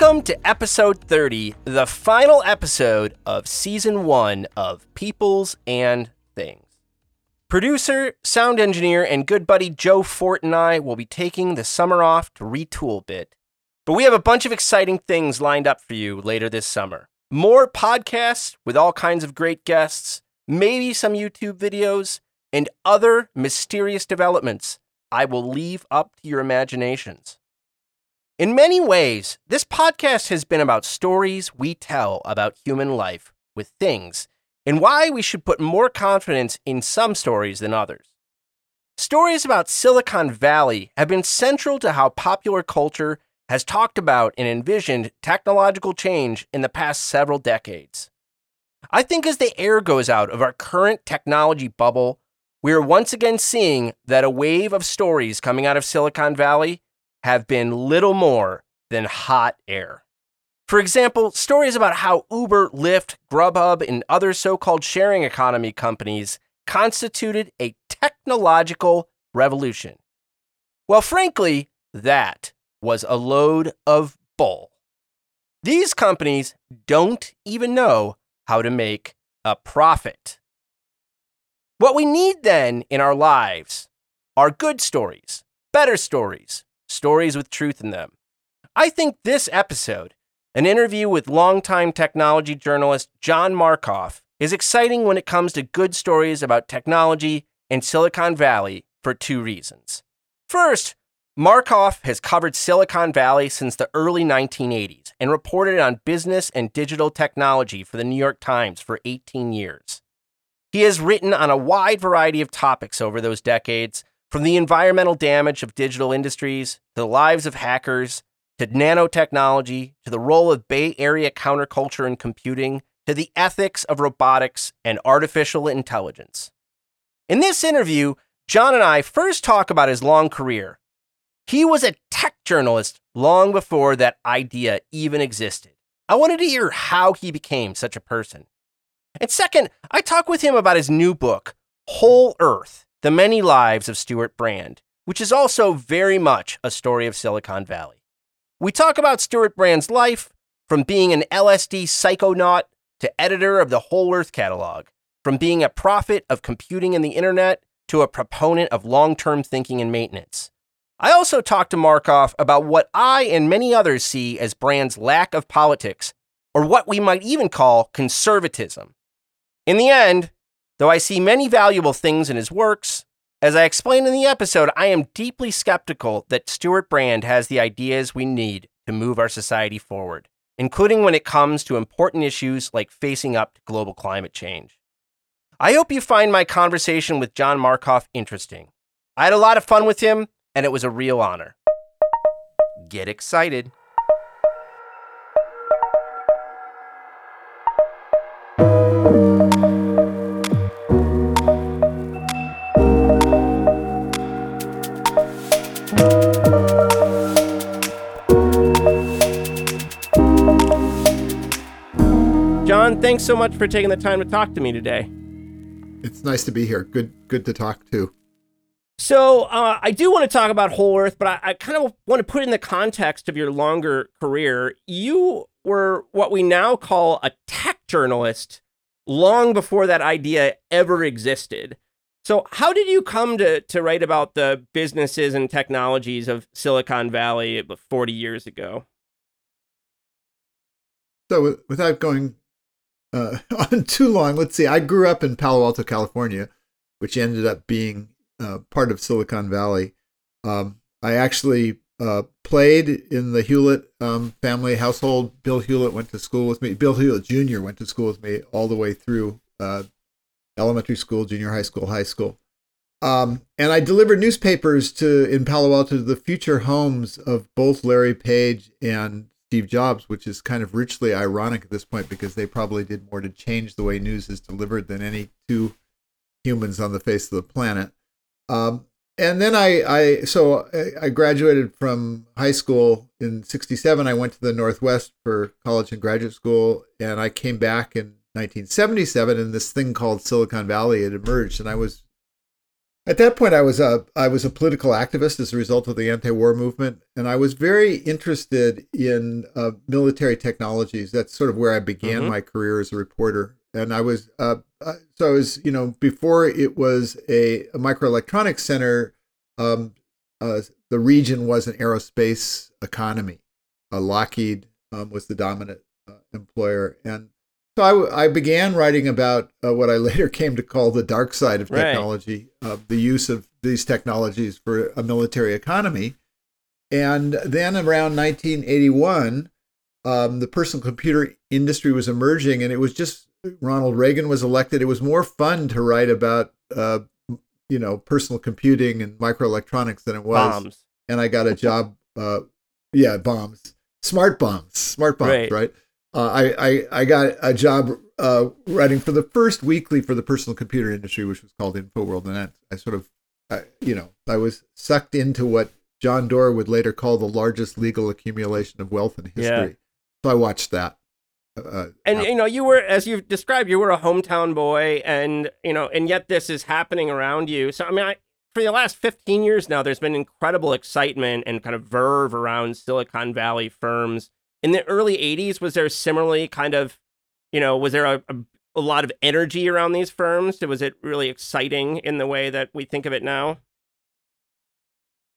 Welcome to episode 30, the final episode of season one of Peoples and Things. Producer, sound engineer, and good buddy Joe Fort and I will be taking the summer off to retool a bit. But we have a bunch of exciting things lined up for you later this summer. More podcasts with all kinds of great guests, maybe some YouTube videos, and other mysterious developments I will leave up to your imaginations. In many ways, this podcast has been about stories we tell about human life with things and why we should put more confidence in some stories than others. Stories about Silicon Valley have been central to how popular culture has talked about and envisioned technological change in the past several decades. I think as the air goes out of our current technology bubble, we are once again seeing that a wave of stories coming out of Silicon Valley have been little more than hot air. For example, stories about how Uber, Lyft, Grubhub, and other so called sharing economy companies constituted a technological revolution. Well, frankly, that was a load of bull. These companies don't even know how to make a profit. What we need then in our lives are good stories, better stories, stories with truth in them. I think this episode, an interview with longtime technology journalist John Markoff, is exciting when it comes to good stories about technology in Silicon Valley for two reasons. First, Markoff has covered Silicon Valley since the early 1980s and reported on business and digital technology for the New York Times for 18 years. He has written on a wide variety of topics over those decades, from the environmental damage of digital industries, to the lives of hackers, to nanotechnology, to the role of Bay Area counterculture in computing, to the ethics of robotics and artificial intelligence. In this interview, John and I first talk about his long career. He was a tech journalist long before that idea even existed. I wanted to hear how he became such a person. And second, I talk with him about his new book, Whole Earth the Many Lives of Stewart Brand, which is also very much a story of Silicon Valley. We talk about Stewart Brand's life from being an LSD psychonaut to editor of the Whole Earth catalog, from being a prophet of computing and the internet to a proponent of long term thinking and maintenance. I also talked to Markoff about what I and many others see as Brand's lack of politics, or what we might even call conservatism. In the end, though I see many valuable things in his works, as I explained in the episode, I am deeply skeptical that Stewart Brand has the ideas we need to move our society forward, including when it comes to important issues like facing up to global climate change. I hope you find my conversation with John Markoff interesting. I had a lot of fun with him, and it was a real honor. Get excited. Thanks so much for taking the time to talk to me today. It's nice to be here. Good, good to talk to. So uh, I do want to talk about Whole Earth, but I, I kind of want to put it in the context of your longer career. You were what we now call a tech journalist long before that idea ever existed. So how did you come to to write about the businesses and technologies of Silicon Valley 40 years ago? So without going uh, on too long, let's see. I grew up in Palo Alto, California, which ended up being uh, part of Silicon Valley. Um, I actually uh, played in the Hewlett um, family household. Bill Hewlett went to school with me. Bill Hewlett Jr. went to school with me all the way through uh, elementary school, junior high school, high school. Um, and I delivered newspapers to in Palo Alto to the future homes of both Larry Page and Steve Jobs, which is kind of richly ironic at this point because they probably did more to change the way news is delivered than any two humans on the face of the planet. Um, and then I, I, so I graduated from high school in '67. I went to the Northwest for college and graduate school, and I came back in 1977, and this thing called Silicon Valley had emerged, and I was at that point, I was a I was a political activist as a result of the anti-war movement, and I was very interested in uh, military technologies. That's sort of where I began mm-hmm. my career as a reporter. And I was uh, uh, so I was you know before it was a, a microelectronics center. Um, uh, the region was an aerospace economy. Uh, Lockheed um, was the dominant uh, employer, and so I, I began writing about uh, what I later came to call the dark side of technology, right. uh, the use of these technologies for a military economy. And then around 1981, um, the personal computer industry was emerging, and it was just Ronald Reagan was elected. It was more fun to write about, uh, you know, personal computing and microelectronics than it was. Bombs. And I got a job. Uh, yeah, bombs, smart bombs, smart bombs, right? right? Uh, I, I, I got a job uh, writing for the first weekly for the personal computer industry, which was called InfoWorld, and I, I sort of, I, you know, I was sucked into what John Doerr would later call the largest legal accumulation of wealth in history. Yeah. So I watched that. Uh, uh and you know, you were, as you've described, you were a hometown boy, and you know, and yet this is happening around you. So I mean, I, for the last 15 years now, there's been incredible excitement and kind of verve around Silicon Valley firms in the early 80s was there similarly kind of you know was there a, a, a, lot of energy around these firms? Was it really exciting in the way that we think of it now?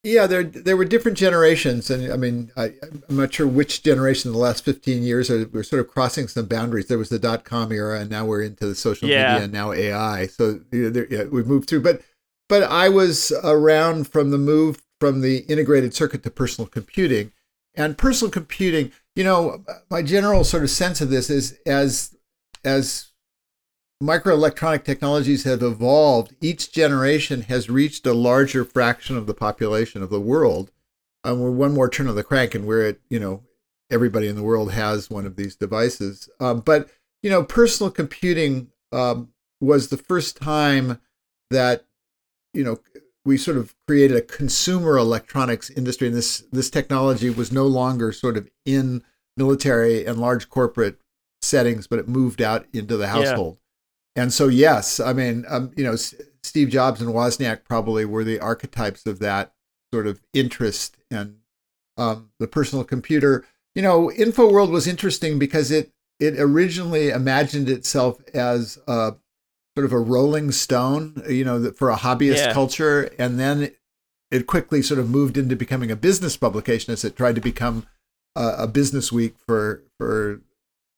Yeah there there were different generations and i mean I, i'm not sure which generation in the last 15 years are, we're sort of crossing some boundaries. There was the dot-com era and now we're into the social yeah. media and now ai so you know, there, yeah, we've moved through but but i was around from the move from the integrated circuit to personal computing. And personal computing you know, my general sort of sense of this is as as microelectronic technologies have evolved, each generation has reached a larger fraction of the population of the world. And we're one more turn of the crank, and we're at you know everybody in the world has one of these devices. Um, but you know, personal computing um, was the first time that you know we sort of created a consumer electronics industry, and this this technology was no longer sort of in military and large corporate settings, but it moved out into the household. Yeah. And so, yes, I mean, um, you know, S- Steve Jobs and Wozniak probably were the archetypes of that sort of interest and um, the personal computer. You know, InfoWorld was interesting because it it originally imagined itself as a sort of a rolling stone, you know, for a hobbyist Yeah. culture, and then it quickly sort of moved into becoming a business publication as it tried to become a, a business week for for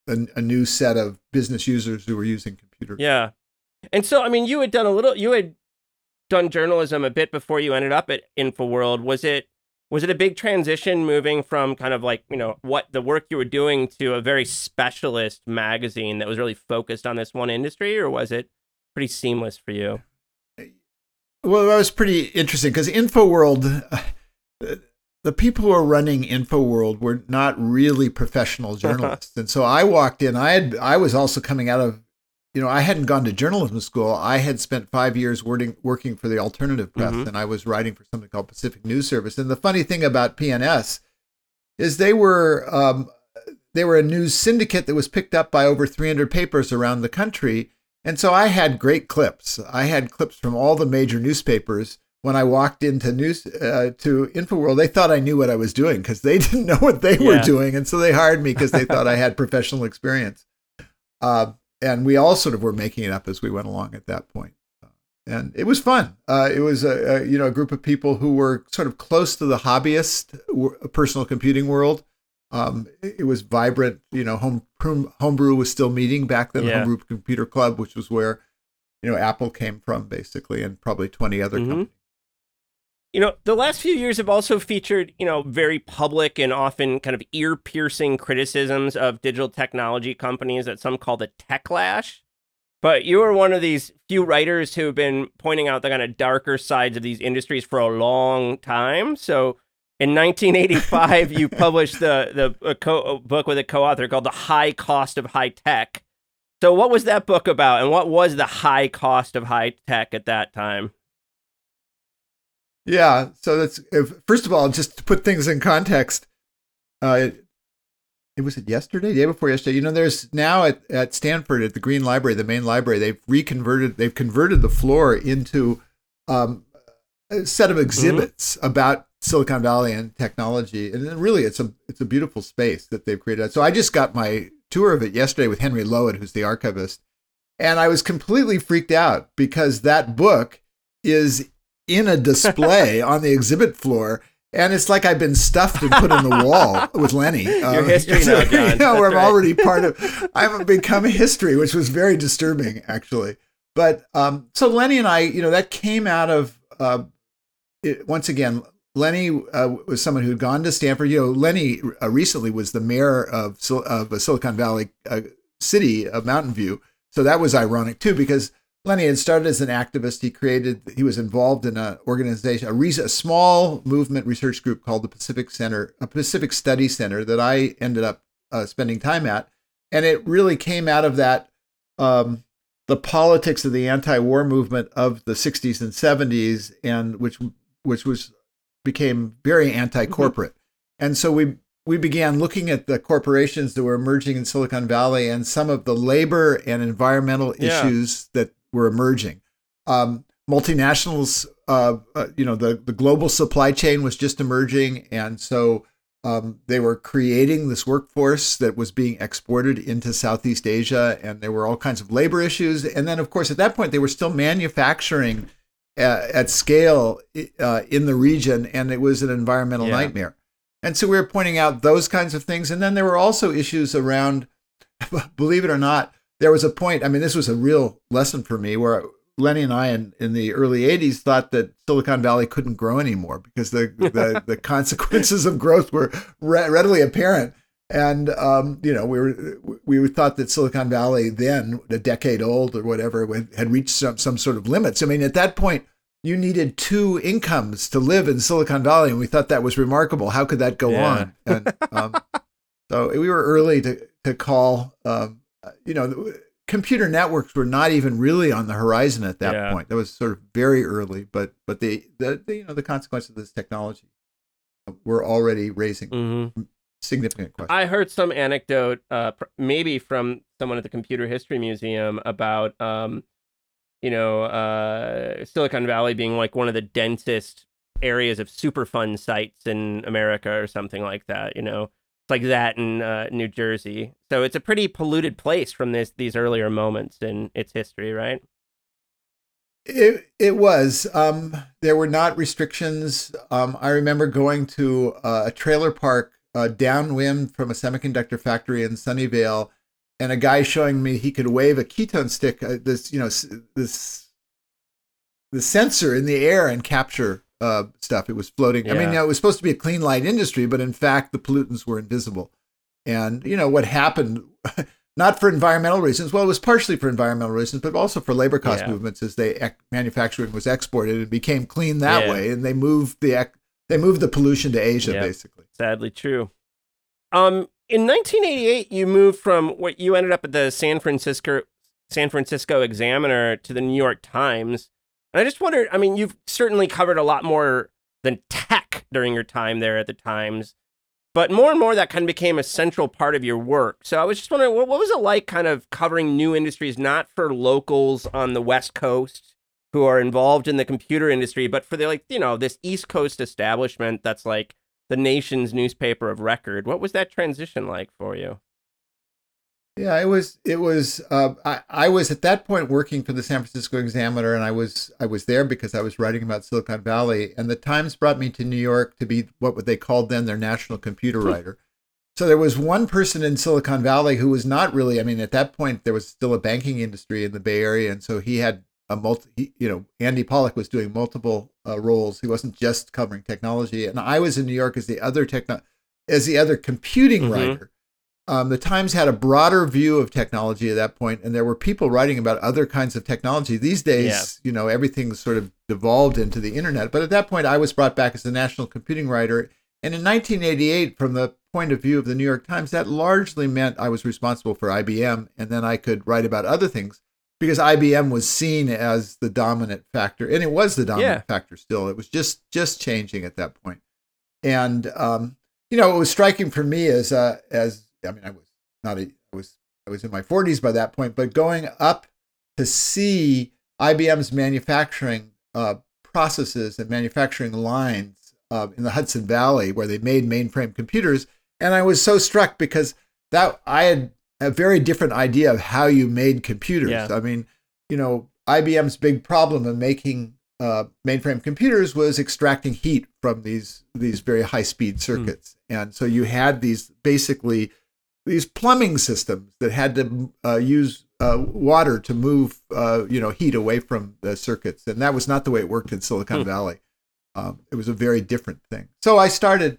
a, a new set of business users who were using computers. Yeah. And so, I mean, you had done a little, you had done journalism a bit before you ended up at InfoWorld. Was it, was it a big transition moving from kind of like, you know, what the work you were doing to a very specialist magazine that was really focused on this one industry, or was it pretty seamless for you? Well, that was pretty interesting because InfoWorld, uh, the people who are running InfoWorld were not really professional journalists, and so I walked in. I had I was also coming out of, you know, I hadn't gone to journalism school. I had spent five years working working for the alternative press, Mhm. and I was writing for something called Pacific News Service. And the funny thing about PNS is they were um, they were a news syndicate that was picked up by over 300 papers around the country. And so I had great clips. I had clips from all the major newspapers. When I walked into news uh, to InfoWorld, they thought I knew what I was doing because they didn't know what they were doing, and so they hired me because they thought I had professional experience. Uh, and we all sort of were making it up as we went along at that point. And it was fun. Uh, it was a, a you know a group of people who were sort of close to the hobbyist w- personal computing world. Um, it, was vibrant. You know, home home- homebrew was still meeting back then. The Yeah. Homebrew Computer Club, which was where you know Apple came from, basically, and probably twenty other Mhm. companies. You know, the last few years have also featured, you know, very public and often kind of ear piercing criticisms of digital technology companies that some call the techlash. But you are one of these few writers who have been pointing out the kind of darker sides of these industries for a long time. So in 1985, you published the, the a co- book with a co author called The High Cost of High Tech. So, what was that book about, and what was the high cost of high tech at that time? Yeah. So that's if, first of all, just to put things in context. Uh, it, it was it yesterday, the day before yesterday. You know, there's now at, at Stanford at the Green Library, the main library, they've reconverted, they've converted the floor into um, set of exhibits about Silicon Valley and technology, and really, it's a it's a beautiful space that they've created. So I just got my tour of it yesterday with Henry Lowood, who's the archivist, and I was completely freaked out because that book is in a display on the exhibit floor. And it's like I've been stuffed and put on the wall with Lenny. Your history now, John. You know, where I'm right. already part of. I've become history, which was very disturbing, actually. But um, so Lenny and I, you know, that came out of uh, it, once again. Lenny uh, was someone who had gone to Stanford. You know, Lenny uh, recently was the mayor of of a Silicon Valley uh, city of Mountain View. So that was ironic too, because Lenny had started as an activist. He created, he was involved in an organization, a, res- a small movement research group called the Pacific Center, a Pacific Study Center that I ended up uh, spending time at, and it really came out of that. Um, the politics of the anti-war movement of the 60s and 70s, and which which was became very anti-corporate, and so we we began looking at the corporations that were emerging in Silicon Valley and some of the labor and environmental Yeah. issues that were emerging. Um, multinationals, uh, uh, you know, the, the global supply chain was just emerging. And so um, they were creating this workforce that was being exported into Southeast Asia. And there were all kinds of labor issues. And then, of course, at that point, they were still manufacturing uh, at scale uh, in the region. And it was an environmental Yeah. nightmare. And so we were pointing out those kinds of things. And then there were also issues around, believe it or not, there was a point. I mean, this was a real lesson for me where Lenny and I in, in the early 80s thought that Silicon Valley couldn't grow anymore because the, the, the consequences of growth were re- readily apparent. And, um, you know, we were, we thought that Silicon Valley then, a decade old or whatever, had reached some, some sort of limits. I mean, at that point, you needed two incomes to live in Silicon Valley, and we thought that was remarkable. How could that go Yeah. on? And um, so we were early to to call. Um, you know, computer networks were not even really on the horizon at that Yeah. point. That was sort of very early, but but the, the, the you know the consequences of this technology were already raising Mm-hmm. Significant questions. I heard some anecdote, uh, pr- maybe from someone at the Computer History Museum about, um, you know, uh, Silicon Valley being like one of the densest areas of Superfund sites in America or something like that. You know, it's like that in uh, New Jersey. So it's a pretty polluted place from this these earlier moments in its history, right? It it was. Um, there were not restrictions. Um, I remember going to uh, a trailer park uh, downwind from a semiconductor factory in Sunnyvale, and a guy showing me he could wave a ketone stick, uh, this you know this the sensor in the air and capture uh, stuff. It was floating. I mean, Yeah. you know, it was supposed to be a clean light industry, but in fact, the pollutants were invisible. And you know what happened, not for environmental reasons. Well, it was partially for environmental reasons, but also for labor cost Yeah. movements as they ec- manufacturing was exported and became clean that Yeah. way, and they moved the ec- they moved the pollution to Asia, Yeah. basically. Sadly true. Um, in 1988, you moved from what you ended up at the San Francisco San Francisco Examiner to the New York Times. And I just wondered, I mean, you've certainly covered a lot more than tech during your time there at the Times, but more and more that kind of became a central part of your work. So I was just wondering, what, what was it like kind of covering new industries, not for locals on the West Coast who are involved in the computer industry, but for the like, you know, this East Coast establishment that's like the nation's newspaper of record. What was that transition like for you? Yeah, it was. It was. Uh, I I was at that point working for the San Francisco Examiner, and I was I was there because I was writing about Silicon Valley, and the Times brought me to New York to be what they called then their national computer writer. So there was one person in Silicon Valley who was not really. I mean, at that point there was still a banking industry in the Bay Area, and so he had a multi. He, you know, Andy Pollack was doing multiple uh, roles. He wasn't just covering technology, and I was in New York as the other techno, as the other computing Mhm. writer. Um, the Times had a broader view of technology at that point, and there were people writing about other kinds of technology. These days, Yeah. you know, everything's sort of devolved into the internet. But at that point, I was brought back as the national computing writer. And in 1988, from the point of view of the New York Times, that largely meant I was responsible for IBM, and then I could write about other things because IBM was seen as the dominant factor, and it was the dominant Yeah. factor still. It was just just changing at that point. And um, you know, it was striking for me as uh, as I mean, I was not a I was I was in my 40s by that point, but going up to see IBM's manufacturing uh, processes and manufacturing lines uh, in the Hudson Valley where they made mainframe computers, and I was so struck because that I had a very different idea of how you made computers. Yeah. I mean, you know, IBM's big problem in making uh, mainframe computers was extracting heat from these these very high speed circuits, and so you had these basically these plumbing systems that had to uh, use uh, water to move uh, you know heat away from the circuits, and that was not the way it worked in Silicon Hmm. Valley. Um, it was a very different thing. So I started.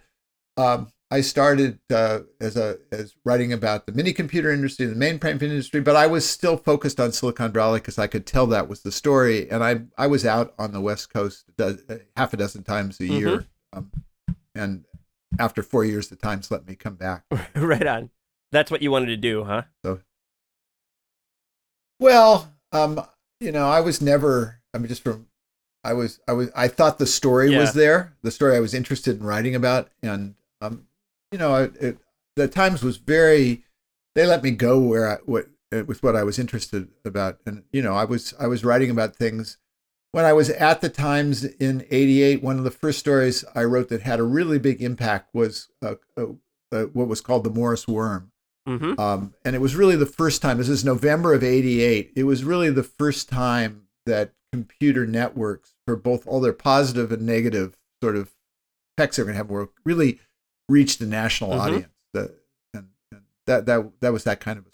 Um, I started uh, as a as writing about the mini computer industry, the mainframe industry, but I was still focused on Silicon Valley because I could tell that was the story. And I I was out on the West Coast do- half a dozen times a year, um, and after four years, the Times let me come back. right on. That's what you wanted to do, huh? So, Well, um, you know, I was never. I mean, just from, I was, I was, I thought the story Yeah. was there, the story I was interested in writing about, and um, you know, it, it, the Times was very. They let me go where I what uh, with what I was interested about, and you know, I was I was writing about things. When I was at the Times in '88, one of the first stories I wrote that had a really big impact was uh, uh, uh, what was called the Morris worm. Mm-hmm. Um, and it was really the first time, this is November of 88. It was really the first time that computer networks, for both all their positive and negative sort of effects they're going to have, were really reached the national Mhm. audience. The, and, and that, that, that was that kind of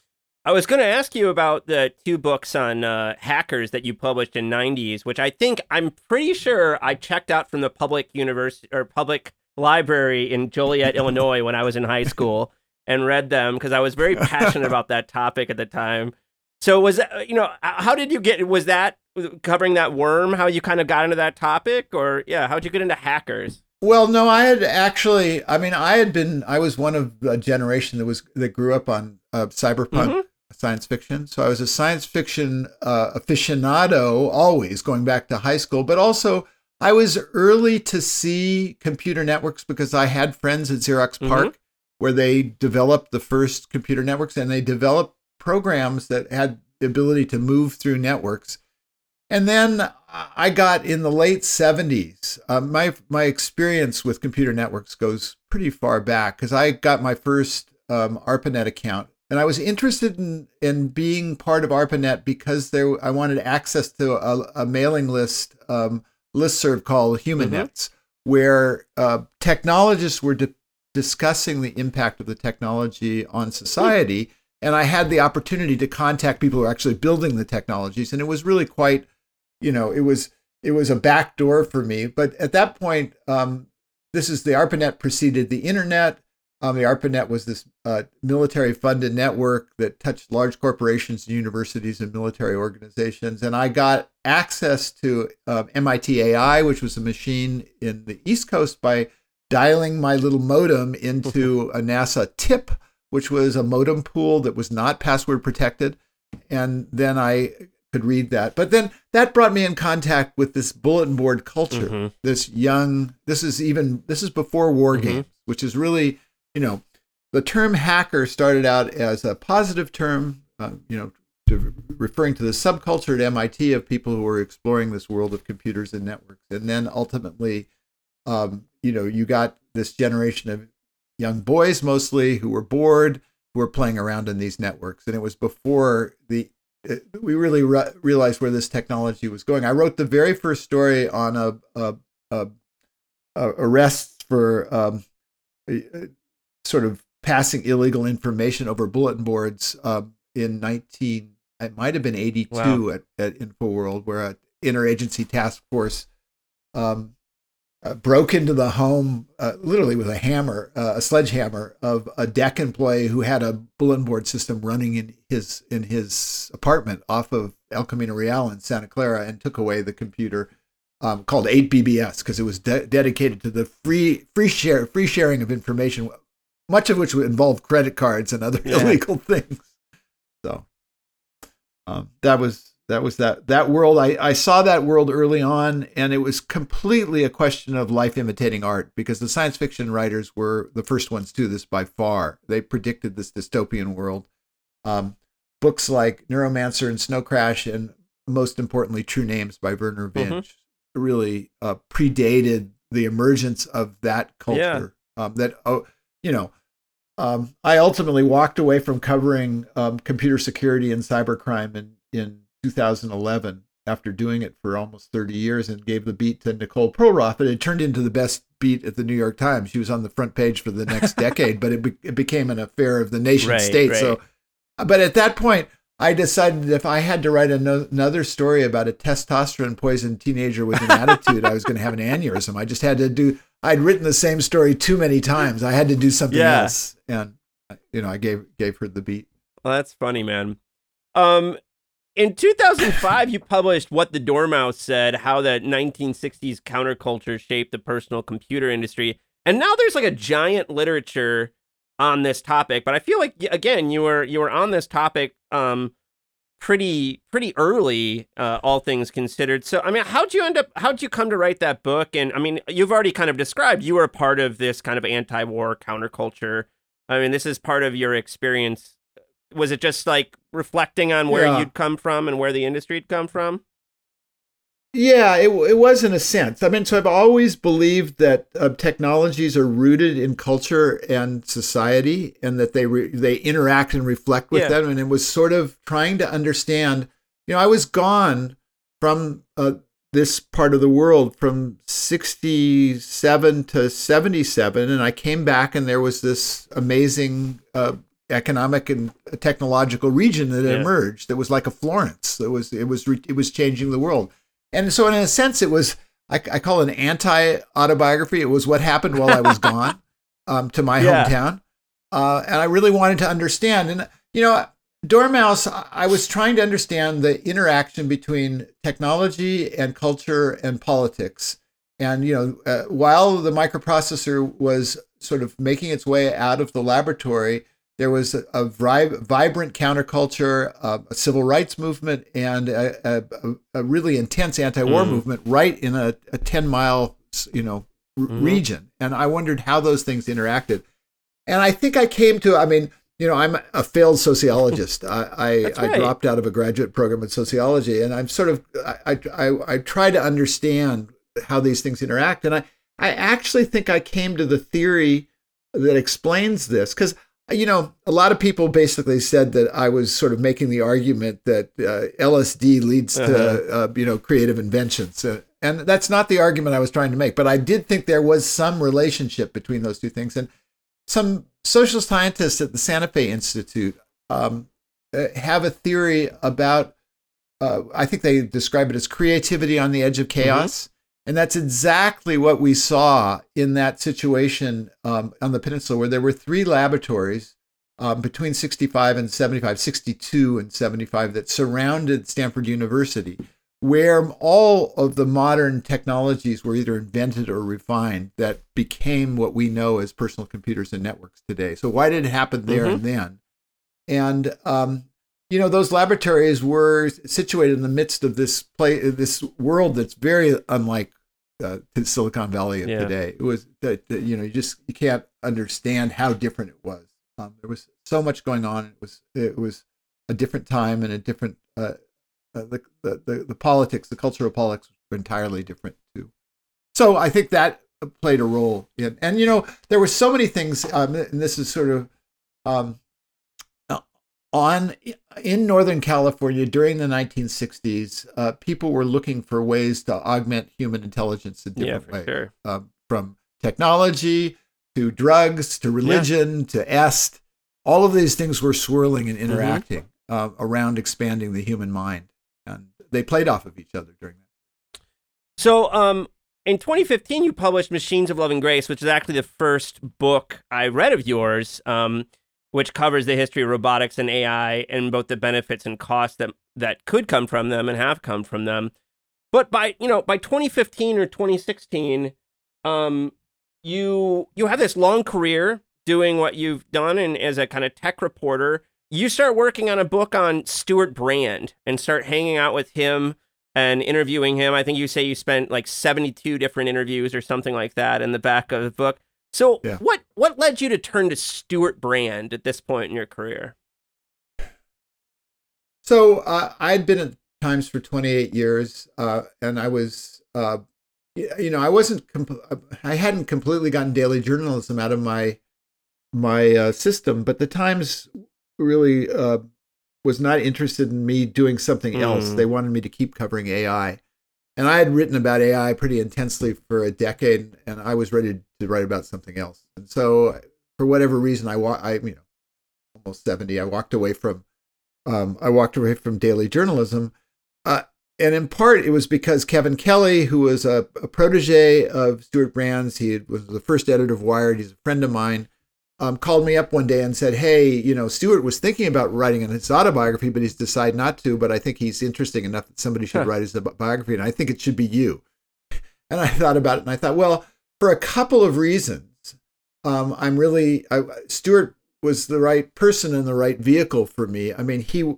I was going to ask you about the two books on uh, hackers that you published in '90s, which I think I'm pretty sure I checked out from the public university or public library in Joliet, Illinois, when I was in high school, and read them because I was very passionate about that topic at the time. So was that, you know how did you get was that covering that worm how you kind of got into that topic or yeah how'd you get into hackers Well, no, I had actually. I mean, I had been. I was one of a generation that was that grew up on uh, cyberpunk Mhm. science fiction. So I was a science fiction uh, aficionado, always going back to high school. But also, I was early to see computer networks because I had friends at Xerox Mhm. PARC where they developed the first computer networks, and they developed programs that had the ability to move through networks. And then I got in the late 70s. Uh, my my experience with computer networks goes pretty far back because I got my first um, ARPANET account and I was interested in in being part of ARPANET because there I wanted access to a, a mailing list um, listserv called HumanNets, mm-hmm. where uh, technologists were di- discussing the impact of the technology on society. Mm-hmm. And I had the opportunity to contact people who are actually building the technologies, and it was really quite, you know, it was it was a back door for me. But at that point, um, this is the ARPANET preceded the internet. Um, the ARPANET was this uh, military funded network that touched large corporations, universities, and military organizations. And I got access to uh, um, MIT AI, which was a machine in the East Coast, by dialing my little modem into a NASA TIP, which was a modem pool that was not password protected. And then I could read that. But then that brought me in contact with this bulletin board culture. Mm-hmm. This young, this is even, this is before war mm-hmm. games, which is really, you know, the term hacker started out as a positive term, uh, you know, to, referring to the subculture at MIT of people who were exploring this world of computers and networks. And then ultimately, um, you know, you got this generation of young boys mostly who were bored, who were playing around in these networks. And it was before the we really re- realized where this technology was going. I wrote the very first story on a, a, a, a arrests for um, sort of passing illegal information over bulletin boards um, in 19 it might have been 82 wow. at, at InfoWorld, where an interagency task force um, uh, broke into the home uh, literally with a hammer, uh, a sledgehammer of a DEC employee who had a bulletin board system running in his in his apartment off of El Camino Real in Santa Clara, and took away the computer um, called 8BBS because it was de- dedicated to the free free share free sharing of information, much of which would involve credit cards and other yeah. illegal things. So um, that was that was that that world I, I saw that world early on and it was completely a question of life imitating art because the science fiction writers were the first ones to this by far they predicted this dystopian world um, books like neuromancer and snow crash and most importantly true names by Vernor Vinge mm-hmm. really uh, predated the emergence of that culture yeah. um, that oh you know um, I ultimately walked away from covering um, computer security and cybercrime in, in 2011 after doing it for almost 30 years and gave the beat to Nicole Perlroth. And it turned into the best beat at the New York Times. She was on the front page for the next decade, but it, be- it became an affair of the nation right, state. Right. So, but at that point, I decided if I had to write no- another story about a testosterone poisoned teenager with an attitude, I was going to have an aneurysm. I just had to do. I'd written the same story too many times. I had to do something yeah. else, and you know, I gave gave her the beat. Well, that's funny, man. Um, in 2005, you published What the Dormouse Said How the 1960s Counterculture Shaped the Personal Computer Industry. And now there's like a giant literature on this topic, but I feel like again, you were you were on this topic um pretty pretty early uh, all things considered. So I mean, how'd you end up how'd you come to write that book? And I mean, you've already kind of described you were a part of this kind of anti-war counterculture. I mean, this is part of your experience was it just like reflecting on where yeah. you'd come from and where the industry had come from? Yeah, it, it was in a sense. I mean, so I've always believed that uh, technologies are rooted in culture and society, and that they re- they interact and reflect with yeah. them. And it was sort of trying to understand. You know, I was gone from uh, this part of the world from 67 to 77 and i came back and there was this amazing uh, economic and technological region that yeah. emerged that was like a Florence. It was it was it was changing the world, and so in a sense, it was I, I call it an anti autobiography. It was what happened while I was gone um, to my yeah. hometown, uh, and I really wanted to understand. And you know, Dormouse, I was trying to understand the interaction between technology and culture and politics. And you know, uh, while the microprocessor was sort of making its way out of the laboratory, there was a, a vibrant counterculture, uh, a civil rights movement, and a, a, a really intense anti-war mm. movement right in a, 10 mile, you know, r- mm-hmm. region. And I wondered how those things interacted. And I think I came to, I mean, you know, I'm a failed sociologist. I I, right. I, dropped out of a graduate program in sociology, and I'm sort of I, I I try to understand how these things interact, and I I actually think I came to the theory that explains this because you know, a lot of people basically said that I was sort of making the argument that uh, LSD leads uh-huh. to, uh, you know, creative inventions. Uh, and that's not the argument I was trying to make, but I did think there was some relationship between those two things. And some social scientists at the Santa Fe Institute um, uh, have a theory about, uh, I think they describe it as creativity on the edge of mm-hmm. chaos. Mm-hmm. And that's exactly what we saw in that situation um, on the peninsula, where there were three laboratories um, between 65 and 75, 62 and 75, that surrounded Stanford University, where all of the modern technologies were either invented or refined that became what we know as personal computers and networks today. So, why did it happen there mm-hmm. and then? And um, you know those laboratories were situated in the midst of this play this world that's very unlike uh, silicon valley of yeah. today. It was that you know you just you can't understand how different it was. Um, there was so much going on. It was it was a different time and a different uh, uh, the, the, the the politics the cultural politics were entirely different too. So i think that played a role in and you know there were so many things um, and this is sort of um, on in Northern California during the 1960s, uh, people were looking for ways to augment human intelligence in different yeah, ways, sure. um, from technology to drugs to religion yeah. to est. All of these things were swirling and mm-hmm. interacting mm-hmm. uh, around expanding the human mind, and they played off of each other during that. So, um, in 2015, you published Machines of Loving Grace, which is actually the first book I read of yours. Um, which covers the history of robotics and AI and both the benefits and costs that that could come from them and have come from them. But by you know by 2015 or 2016, um, you you have this long career doing what you've done and as a kind of tech reporter. You start working on a book on Stewart Brand and start hanging out with him and interviewing him. I think you say you spent like 72 different interviews or something like that in the back of the book. So yeah. what what led you to turn to Stewart Brand at this point in your career? So uh, I'd been at Times for 28 years, uh, and I was, uh, you know, I wasn't, comp- I hadn't completely gotten daily journalism out of my my uh, system, but the Times really uh, was not interested in me doing something else. Mm. They wanted me to keep covering AI and I had written about AI pretty intensely for a decade, and I was ready to write about something else. And so, for whatever reason, I wa- I you know, almost seventy, I walked away from, um, I walked away from daily journalism, uh, and in part it was because Kevin Kelly, who was a, a protege of Stewart Brand's, he was the first editor of Wired. He's a friend of mine um, called me up one day and said, "Hey, you know, Stewart was thinking about writing his autobiography, but he's decided not to. But I think he's interesting enough that somebody should huh. write his biography, and I think it should be you." And I thought about it, and I thought, well, for a couple of reasons, um, I'm really I, Stewart was the right person and the right vehicle for me. I mean, he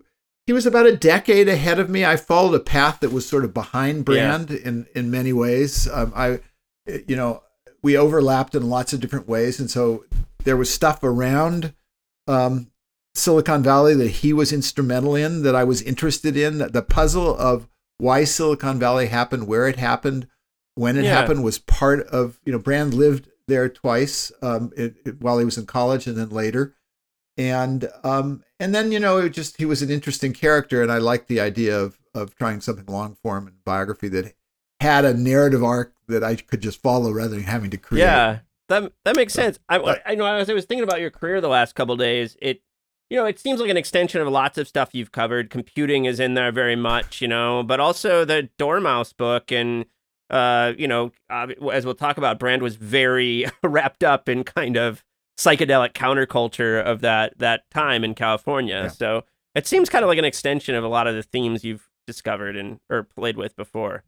he was about a decade ahead of me. I followed a path that was sort of behind Brand yeah. in in many ways. Um, I, you know, we overlapped in lots of different ways, and so there was stuff around um, Silicon Valley that he was instrumental in that I was interested in. The puzzle of why Silicon Valley happened, where it happened, when it yeah. happened was part of, you know, Brand lived there twice um, it, it, while he was in college and then later. And um, and then you know it just he was an interesting character and I liked the idea of of trying something long form and biography that had a narrative arc that I could just follow rather than having to create. Yeah, that that makes sense. I, I know as I was thinking about your career the last couple days, it you know it seems like an extension of lots of stuff you've covered. Computing is in there very much, you know, but also the Dormouse book and uh, you know, as we'll talk about, Brand was very wrapped up in kind of psychedelic counterculture of that that time in California. Yeah. So it seems kind of like an extension of a lot of the themes you've discovered and or played with before.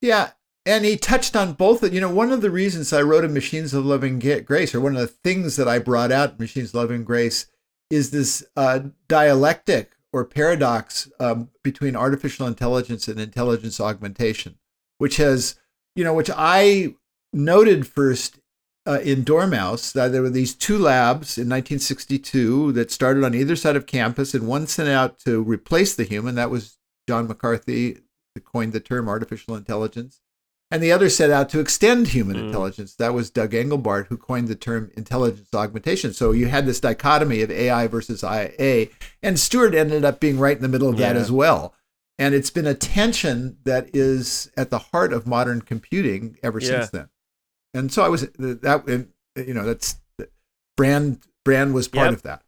Yeah, and he touched on both. You know, one of the reasons I wrote a Machines of Loving Grace, or one of the things that I brought out in Machines of Loving Grace, is this uh, dialectic or paradox um, between artificial intelligence and intelligence augmentation, which has, you know, which I noted first uh, in Dormouse that there were these two labs in 1962 that started on either side of campus, and one sent out to replace the human. That was John McCarthy, that coined the term artificial intelligence and the other set out to extend human Mm. intelligence. That was Doug Engelbart, who coined the term intelligence augmentation. So you had this dichotomy of AI versus IA, and Stewart ended up being right in the middle of that as well. And it's been a tension that is at the heart of modern computing ever Yeah. since then. And so I was that, you know, that's brand. Brand was part Yep. of that.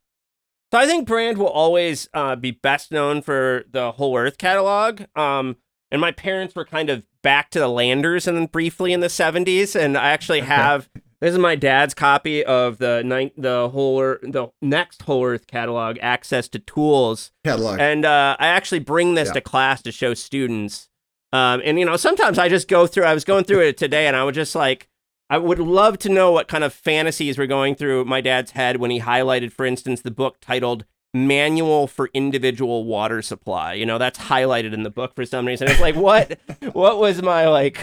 So I think Brand will always uh, be best known for the Whole Earth catalog. Um, and my parents were kind of back to the Landers and then briefly in the 70s. And I actually have this is my dad's copy of the ninth, the whole Earth, the next Whole Earth catalog, Access to Tools. Catalog. And uh, I actually bring this Yeah. to class to show students. Um, and you know, sometimes I just go through. I was going through it today, and I would just like, I would love to know what kind of fantasies were going through my dad's head when he highlighted, for instance, the book titled "Manual for Individual Water Supply." You know, that's highlighted in the book for some reason. It's like, what, what was my like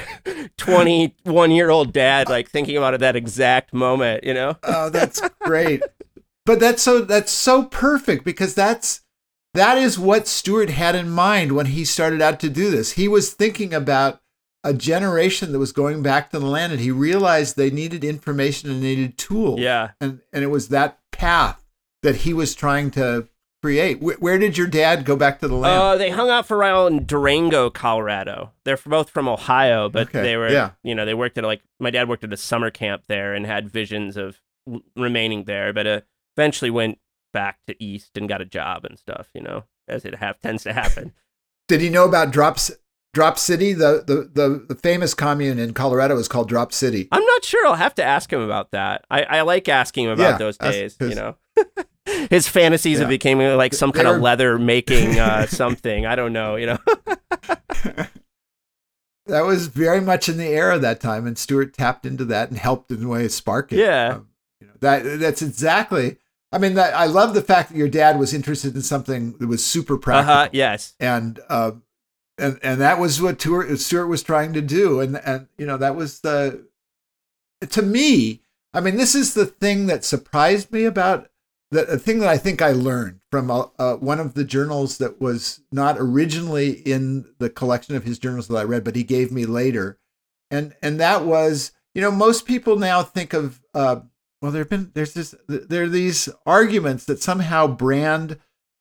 twenty-one year old dad like thinking about at that exact moment? You know? Oh, that's great. but that's so that's so perfect because that's that is what Stewart had in mind when he started out to do this. He was thinking about a generation that was going back to the land and he realized they needed information and needed tools. Yeah. And and it was that path that he was trying to create. Where, where did your dad go back to the land? Uh, they hung out for a while in Durango, Colorado. They're both from Ohio, but Okay, they were, yeah. you know, they worked at like my dad worked at a summer camp there and had visions of w- remaining there, but uh, eventually went back to East and got a job and stuff. You know, as it have tends to happen. did he know about Drops Drop City? The, the the the famous commune in Colorado is called Drop City. I'm not sure. I'll have to ask him about that. I, I like asking him about Yeah, those days, You know, his fantasies of Yeah. becoming like some kind They're- of leather making uh, something. I don't know. You know. that was very much in the air of that time, and Stewart tapped into that and helped in a way spark it. Yeah. Um, you know, that that's exactly. I mean, that, I love the fact that your dad was interested in something that was super Uh practical, huh. Yes. and uh, and and that was what Stewart was trying to do, and and you know that was the to me. I mean, this is the thing that surprised me about the, the thing that I think I learned from uh, uh, one of the journals that was not originally in the collection of his journals that I read, but he gave me later, and and that was you know most people now think of uh, well there've been there's this there are these arguments that somehow Brand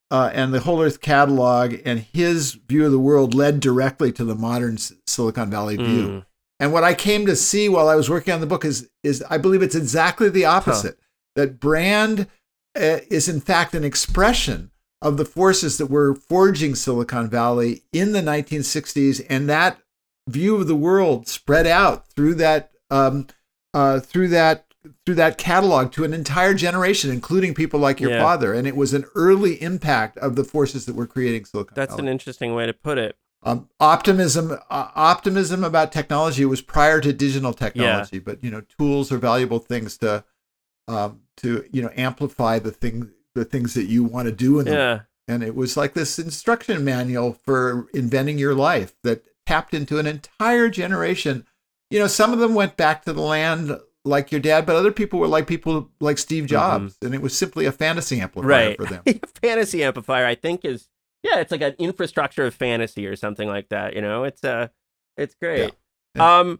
uh, and the Whole Earth catalog and his view of the world led directly to the modern Silicon Valley view. Mm. And what I came to see while I was working on the book is is I believe it's exactly the opposite. That Brand is in fact an expression of the forces that were forging Silicon Valley in the 1960s, and that view of the world spread out through that um, uh, through that through that catalog to an entire generation, including people like your Yeah. father. And it was an early impact of the forces that were creating Silicon Valley. That's Valley. an interesting way to put it. um, optimism uh, optimism about technology was prior to digital technology but you know tools are valuable things to um, to you know amplify the thing the things that you want to do in them Yeah. and it was like this instruction manual for inventing your life that tapped into an entire generation you know some of them went back to the land like your dad but other people were like people like steve jobs and it was simply a fantasy amplifier right. for them A fantasy amplifier, I think, is yeah, it's like an infrastructure of fantasy or something like that. You know, it's uh, it's great. Um,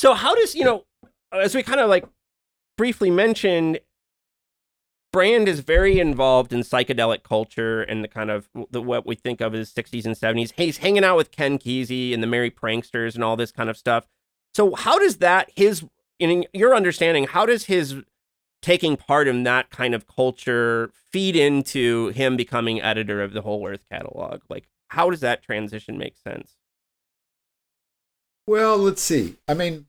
So how does you know, as we kind of like briefly mentioned, Brand is very involved in psychedelic culture and the kind of the, what we think of as 60s and 70s. He's hanging out with Ken Kesey and the Merry Pranksters and all this kind of stuff. So how does that his in your understanding, how does his taking part in that kind of culture feed into him becoming editor of the Whole Earth catalog? Like how does that transition make sense? Well, let's see. I mean,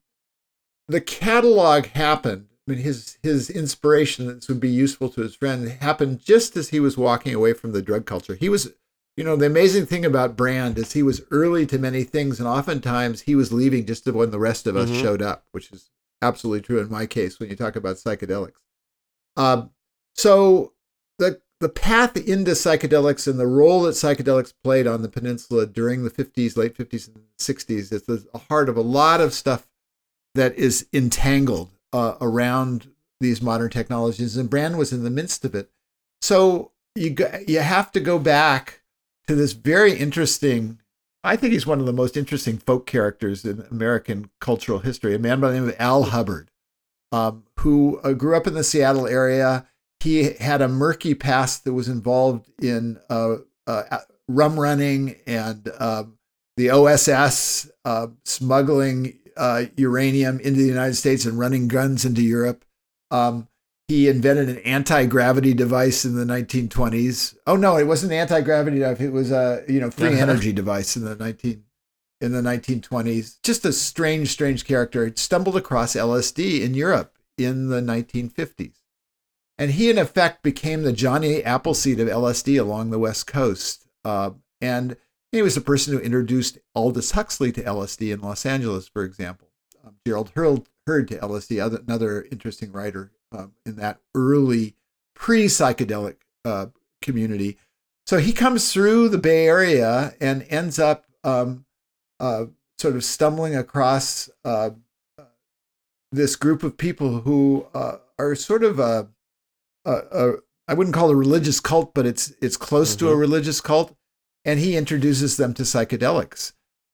the catalog happened. I mean, his his inspiration that this would be useful to his friend happened just as he was walking away from the drug culture. He was, you know, the amazing thing about Brand is he was early to many things, and oftentimes he was leaving just when the rest of us Mhm. showed up, which is absolutely true in my case when you talk about psychedelics. Um, so the the path into psychedelics and the role that psychedelics played on the peninsula during the 50s, late 50s and 60s is the heart of a lot of stuff that is entangled uh, around these modern technologies, and Brand was in the midst of it. So you go, you have to go back to this very interesting. I think he's one of the most interesting folk characters in American cultural history. A man by the name of Al Hubbard, um, who uh, grew up in the Seattle area. He had a murky past that was involved in uh, uh, rum running and um, the OSS uh, smuggling uh, uranium into the United States and running guns into Europe. Um, he invented an anti-gravity device in the 1920s. Oh no, it wasn't an anti-gravity device. It was a you know free energy device in the 19 in the 1920s. Just a strange, strange character. He stumbled across LSD in Europe in the 1950s, and he in effect became the Johnny Appleseed of LSD along the West Coast. Uh, and he was the person who introduced Aldous Huxley to LSD in Los Angeles, for example. Um, Gerald Heard, Heard to LSD, other, another interesting writer um, in that early pre psychedelic uh, community. So he comes through the Bay Area and ends up um, uh, sort of stumbling across uh, this group of people who uh, are sort of a, a, a I wouldn't call it a religious cult, but it's it's close to a Mhm. religious cult, and he introduces them to psychedelics.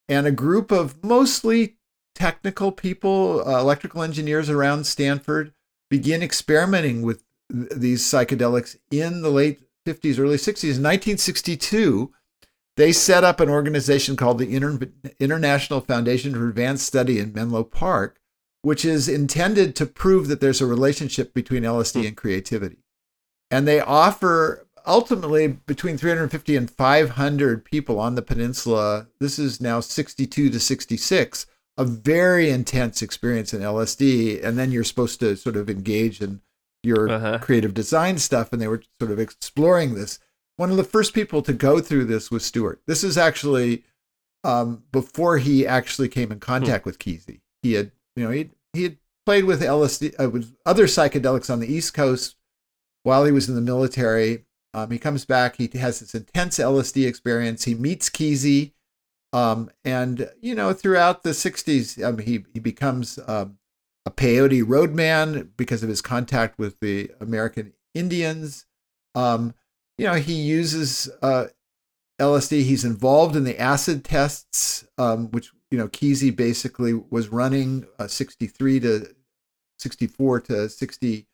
And a group of mostly technical people, uh, electrical engineers around Stanford, begin experimenting with th- these psychedelics in the late 50s, early 60s. In 1962, they set up an organization called the Inter- International Foundation for Advanced Study in Menlo Park, which is intended to prove that there's a relationship between LSD and creativity. And they offer ultimately between 350 and 500 people on the peninsula. This is now 62 to 66, a very intense experience in LSD. And then you're supposed to sort of engage in your Uh-huh. creative design stuff. And they were sort of exploring this. One of the first people to go through this was Stewart. This is actually um, before he actually came in contact with Kesey. He had, you know, he he had played with LSD uh, with other psychedelics on the East Coast while he was in the military. Um, he comes back. He has this intense LSD experience. He meets Kesey, um, and you know, throughout the '60s, um, he he becomes um, a peyote roadman because of his contact with the American Indians. Um, you know, he uses uh, LSD. He's involved in the acid tests, um, which you know Kesey basically was running uh, 63 to 64 to 60,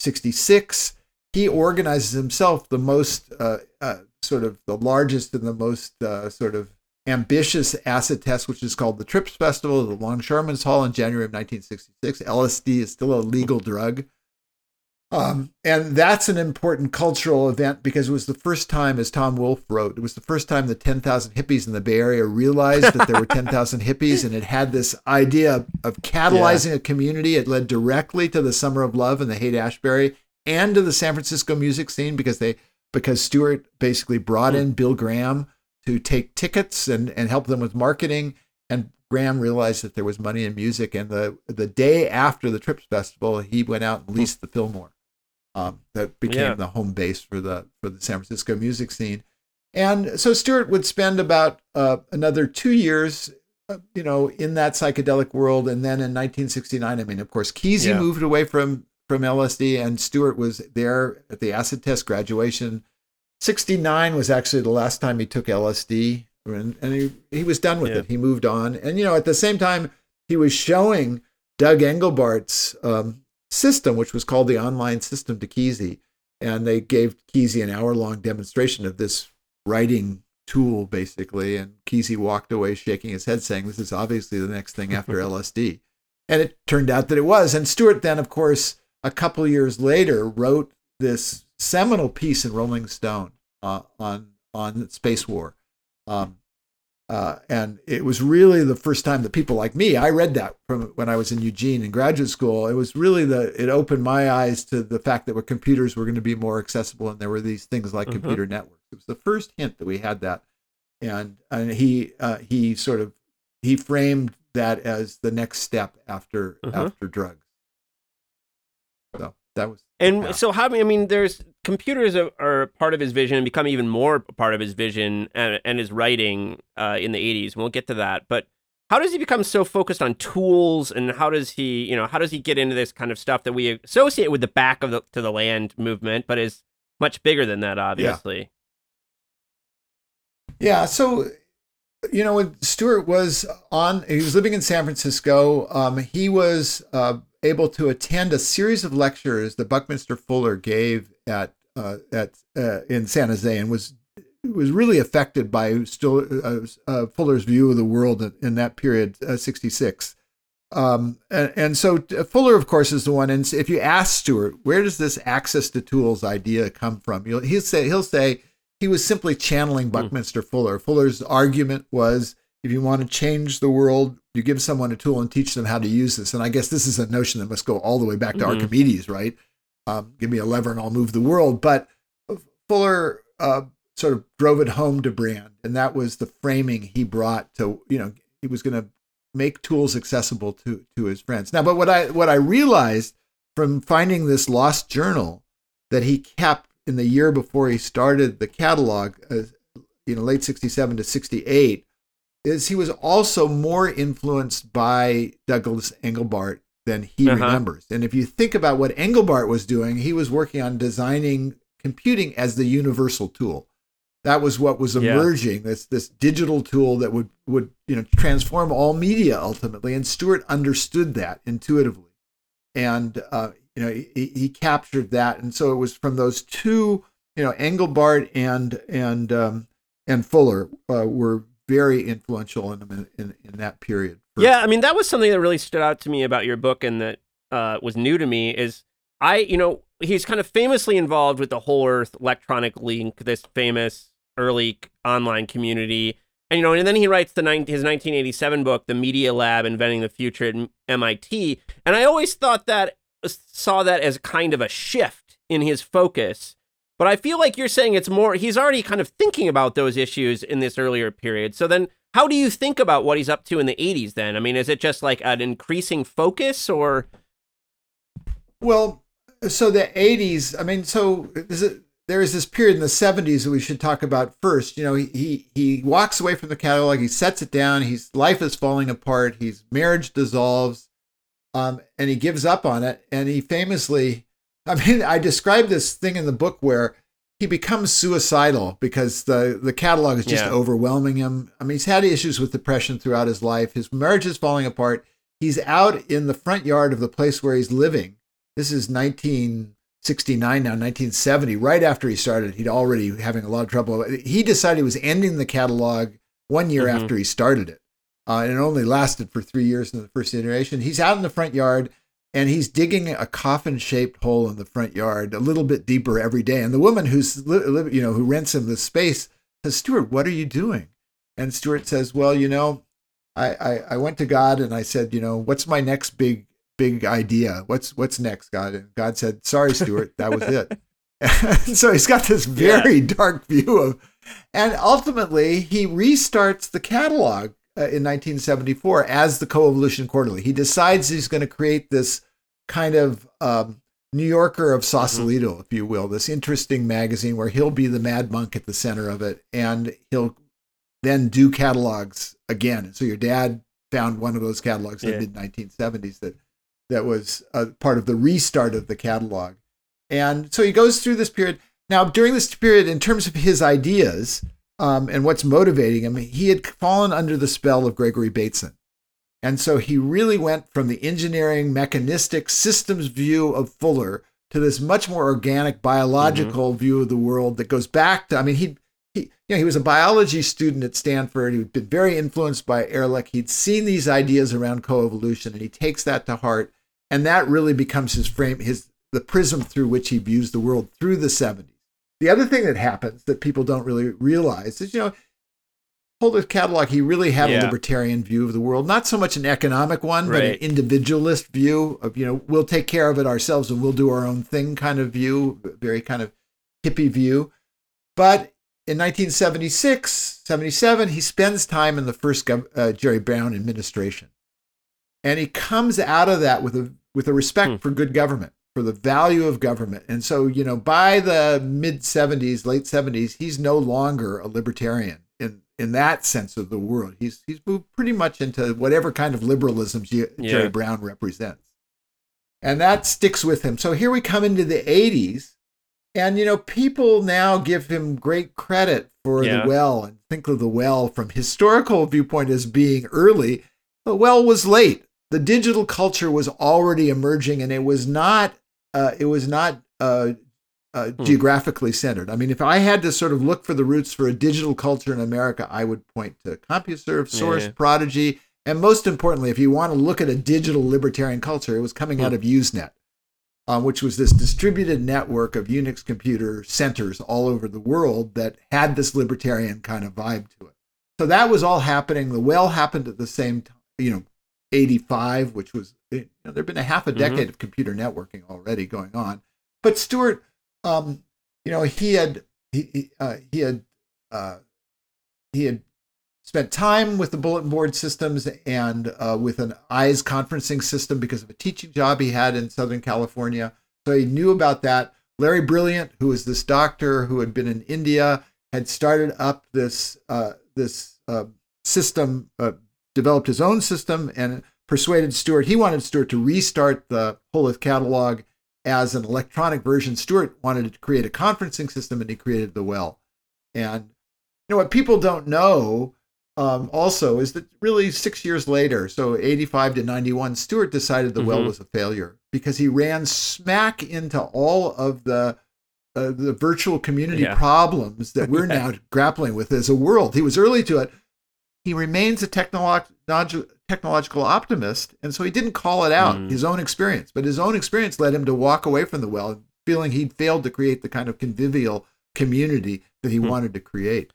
66. He organizes himself the most uh, uh, sort of the largest and the most uh, sort of ambitious acid test, which is called the Trips Festival the Longshoremen's Hall in January of 1966. LSD is still a legal drug. Um, and that's an important cultural event because it was the first time, as Tom Wolfe wrote, it was the first time the 10,000 hippies in the Bay Area realized that there were 10,000 hippies and it had this idea of, of catalyzing a community. It led directly to the Summer of Love and the Haight Ashbury and to the San Francisco music scene because they because Stewart basically brought in Bill Graham to take tickets and, and help them with marketing. And Graham realized that there was money in music. And the the day after the Trips Festival, he went out and leased the Fillmore um, that became Yeah. the home base for the for the San Francisco music scene. And so Stewart would spend about uh, another two years, uh, you know, in that psychedelic world. And then in 1969, I mean, of course, Kesey Yeah. moved away from from LSD, and Stewart was there at the acid test graduation. 69 was actually the last time he took LSD, and, and he, he was done with Yeah. it. He moved on. And, you know, at the same time, he was showing Doug Engelbart's um, system, which was called the online system to Kesey. And they gave Kesey an hour long demonstration of this writing tool, basically. And Kesey walked away shaking his head, saying, This is obviously the next thing after LSD. And it turned out that it was. And Stewart then, of course, a couple years later, wrote this seminal piece in Rolling Stone uh, on on Spacewar. Um, Uh, and it was really the first time that people like me, I read that from when I was in Eugene in graduate school. It was really the, it opened my eyes to the fact that computers were going to be more accessible and there were these things like Mhm. computer networks. It was the first hint that we had that. And, and he, uh, he sort of, he framed that as the next step after, Mhm. after drugs. So that was, And Yeah. so, how I mean, there's computers are, are part of his vision and become even more part of his vision and, and his writing uh, in the 80s. We'll get to that. But how does he become so focused on tools and how does he, you know, how does he get into this kind of stuff that we associate with the back of the to the land movement, but is much bigger than that, obviously. Yeah. So, you know, when Stewart was on, he was living in San Francisco. Um, he was uh, able to attend a series of lectures that Buckminster Fuller gave at uh, at uh, in San Jose, and was was really affected by still uh, uh, Fuller's view of the world in, in that period, uh, sixty six. Um, and, and so Fuller, of course, is the one. And if you ask Stewart, where does this access to tools idea come from? You'll, he'll say he'll say he was simply channeling Buckminster Fuller. Fuller's argument was if you want to change the world, you give someone a tool and teach them how to use this. And I guess this is a notion that must go all the way back to Mhm. Archimedes, right? Um, give me a lever and I'll move the world. But Fuller uh, sort of drove it home to Brand, and that was the framing he brought to you know he was going to make tools accessible to to his friends. Now, but what I what I realized from finding this lost journal that he kept in the year before he started the catalog, uh, you know, late '67 to '68, is he was also more influenced by Douglas Engelbart than he Uh-huh. remembers. And if you think about what Engelbart was doing, he was working on designing computing as the universal tool. That was what was Yeah. emerging. This this digital tool that would would you know transform all media ultimately. And Stewart understood that intuitively, and uh, you know he, he captured that. And so it was from those two, you know, Engelbart and and um, and Fuller uh, were very influential in, in in that period. for- Yeah, I mean that was something that really stood out to me about your book and that uh, was new to me is I, you know, he's kind of famously involved with the Whole Earth Electronic Link, this famous early online community. And you know, and then he writes the his 1987 book, The Media Lab: Inventing the Future at MIT. And I always thought that saw that as kind of a shift in his focus. But I feel like you're saying it's more he's already kind of thinking about those issues in this earlier period. So then how do you think about what he's up to in the 80s then? I mean, is it just like an increasing focus or Well, so the 80s, I mean, so is it, there is this period in the 70s that we should talk about first. You know, he, he, he walks away from the catalog, he sets it down, his life is falling apart, his marriage dissolves, um, and he gives up on it. And he famously, I mean, I describe this thing in the book where he becomes suicidal because the, the catalog is just Yeah. overwhelming him. I mean, he's had issues with depression throughout his life. His marriage is falling apart. He's out in the front yard of the place where he's living. This is 1969 now, 1970. Right after he started, he'd already having a lot of trouble. He decided he was ending the catalog one year Mhm. after he started it. Uh, and it only lasted for three years in the first iteration. He's out in the front yard and he's digging a coffin shaped hole in the front yard a little bit deeper every day. And the woman who's, you know, who rents him the space says, Stewart, what are you doing? And Stewart says, well, you know, I, I, I went to God and I said, you know, what's my next big, big idea? What's, what's next, God? And God said, sorry, Stewart, that was it. And so he's got this very dark view of, and ultimately he restarts the catalog uh, in 1974 as the Coevolution Quarterly. He decides he's going to create this kind of um, New Yorker of Sausalito, if you will, this interesting magazine where he'll be the mad monk at the center of it, and he'll then do catalogs again. And so your dad found one of those catalogs in the mid 1970s that that was part of the restart of the catalog. And so he goes through this period. Now, during this period, in terms of his ideas um, and what's motivating him, he had fallen under the spell of Gregory Bateson. And so he really went from the engineering, mechanistic, systems view of Fuller to this much more organic, biological view of the world that goes back to, I mean, he, he, you know, he was a biology student at Stanford. He'd been very influenced by Ehrlich. He'd seen these ideas around coevolution, and he takes that to heart. And that really becomes his frame, his the prism through which he views the world through the 70s. The other thing that happens that people don't really realize is, you know, Whole Earth catalog, he really had Yeah. a libertarian view of the world, not so much an economic one, but an individualist view of, you know, we'll take care of it ourselves and we'll do our own thing kind of view, very kind of hippie view. But in 1976, 77, he spends time in the first gov- uh, Jerry Brown administration. And he comes out of that with a with a respect Hmm. for good government, for the value of government. And so, you know, by the mid 70s, late 70s, he's no longer a libertarian in in that sense of the world. He's he's moved pretty much into whatever kind of liberalism G- Yeah. Jerry Brown represents. And that sticks with him. So here we come into the 80s and you know, people now give him great credit for Yeah. the well and think of the well from historical viewpoint as being early. The well was late. The digital culture was already emerging, and it was not. Uh, it was not uh, uh, Hmm. geographically centered. I mean, if I had to sort of look for the roots for a digital culture in America, I would point to CompuServe, Source, Yeah. Prodigy, and most importantly, if you want to look at a digital libertarian culture, it was coming Hmm. out of Usenet um, which was this distributed network of Unix computer centers all over the world that had this libertarian kind of vibe to it. So that was all happening. The well happened at the same time, you know, 85, which was, you know, there'd been a half a Mhm. decade of computer networking already going on. But Stewart, um, you know, he had, he, he, uh, he had, uh, he had spent time with the bulletin board systems and uh, with an EIES conferencing system because of a teaching job he had in Southern California. So he knew about that. Larry Brilliant, who was this doctor who had been in India, had started up this uh, this uh, system, uh, developed his own system, and persuaded Stewart. He wanted Stewart to restart the Whole Earth catalog as an electronic version. Stewart wanted to create a conferencing system, and he created the Well. And you know what people don't know um, also is that really six years later, so 85 to 91, Stewart decided the well Mhm. was a failure because he ran smack into all of the uh, the virtual community Yeah. problems that we're now grappling with as a world. He was early to it. He remains a technolo- technological optimist, and so he didn't call it out Mm. his own experience. But his own experience led him to walk away from the well, feeling he'd failed to create the kind of convivial community that he Hmm. wanted to create.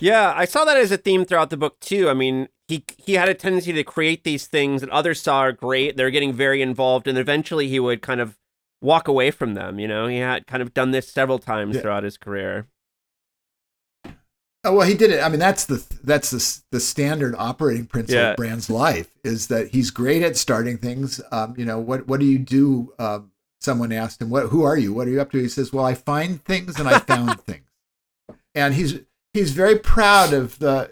Yeah, I saw that as a theme throughout the book too. I mean, he he had a tendency to create these things that others saw are great. They're getting very involved, and eventually he would kind of walk away from them. You know, he had kind of done this several times Yeah. throughout his career. Oh well, he did it. I mean, that's the that's the the standard operating principle Yeah. of Brand's life is that he's great at starting things. Um, you know, what what do you do? Um, someone asked him, "What? Who are you? What are you up to?" He says, "Well, I find things and I found things." And he's he's very proud of the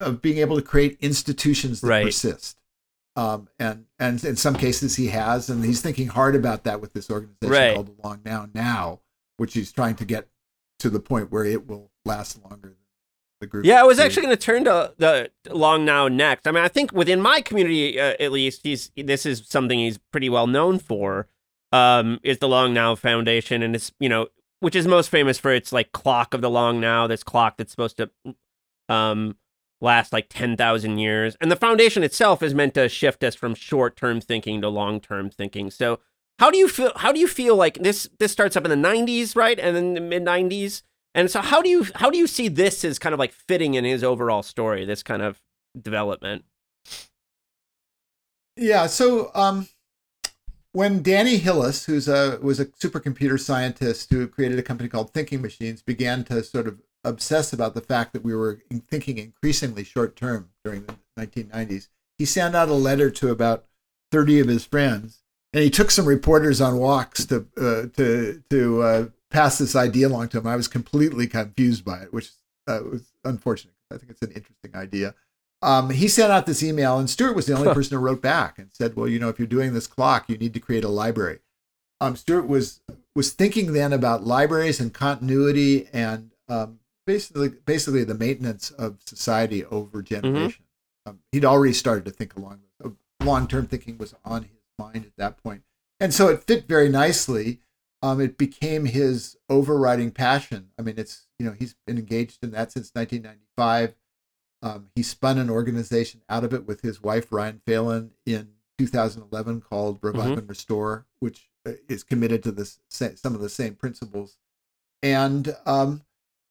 of being able to create institutions that Right. persist. Um, and and in some cases he has, and he's thinking hard about that with this organization Right. called Along Now Now, which he's trying to get to the point where it will last longer than the group. Yeah, I was actually going to turn to the long now next. I mean, I think within my community, uh, at least, he's this is something he's pretty well known for. Um, is the Long Now Foundation, and it's you know, which is most famous for its like clock of the Long Now. This clock that's supposed to, um, last like ten thousand years, and the foundation itself is meant to shift us from short term thinking to long term thinking. So, how do you feel? How do you feel like this? This starts up in the '90s, right, and then the mid '90s. And so how do you how do you see this as kind of like fitting in his overall story, this kind of development? Yeah. So um, when Danny Hillis, who's a was a supercomputer scientist who created a company called Thinking Machines, began to sort of obsess about the fact that we were thinking increasingly short term during the 1990s, he sent out a letter to about 30 of his friends, and he took some reporters on walks to uh, to to uh, pass this idea along to him. I was completely confused by it, which uh, was unfortunate. I think it's an interesting idea. Um, he sent out this email, and Stewart was the only person who wrote back and said, "Well, you know, if you're doing this clock, you need to create a library." Um, Stewart was was thinking then about libraries and continuity and um, basically basically the maintenance of society over generations. Um, he'd already started to think along long term thinking was on his mind at that point, and so it fit very nicely. Um, it became his overriding passion. I mean, it's you know he's been engaged in that since 1995. Um, he spun an organization out of it with his wife Ryan Phelan in 2011 called Revive Mhm. and Restore, which uh, is committed to this some of the same principles. And um,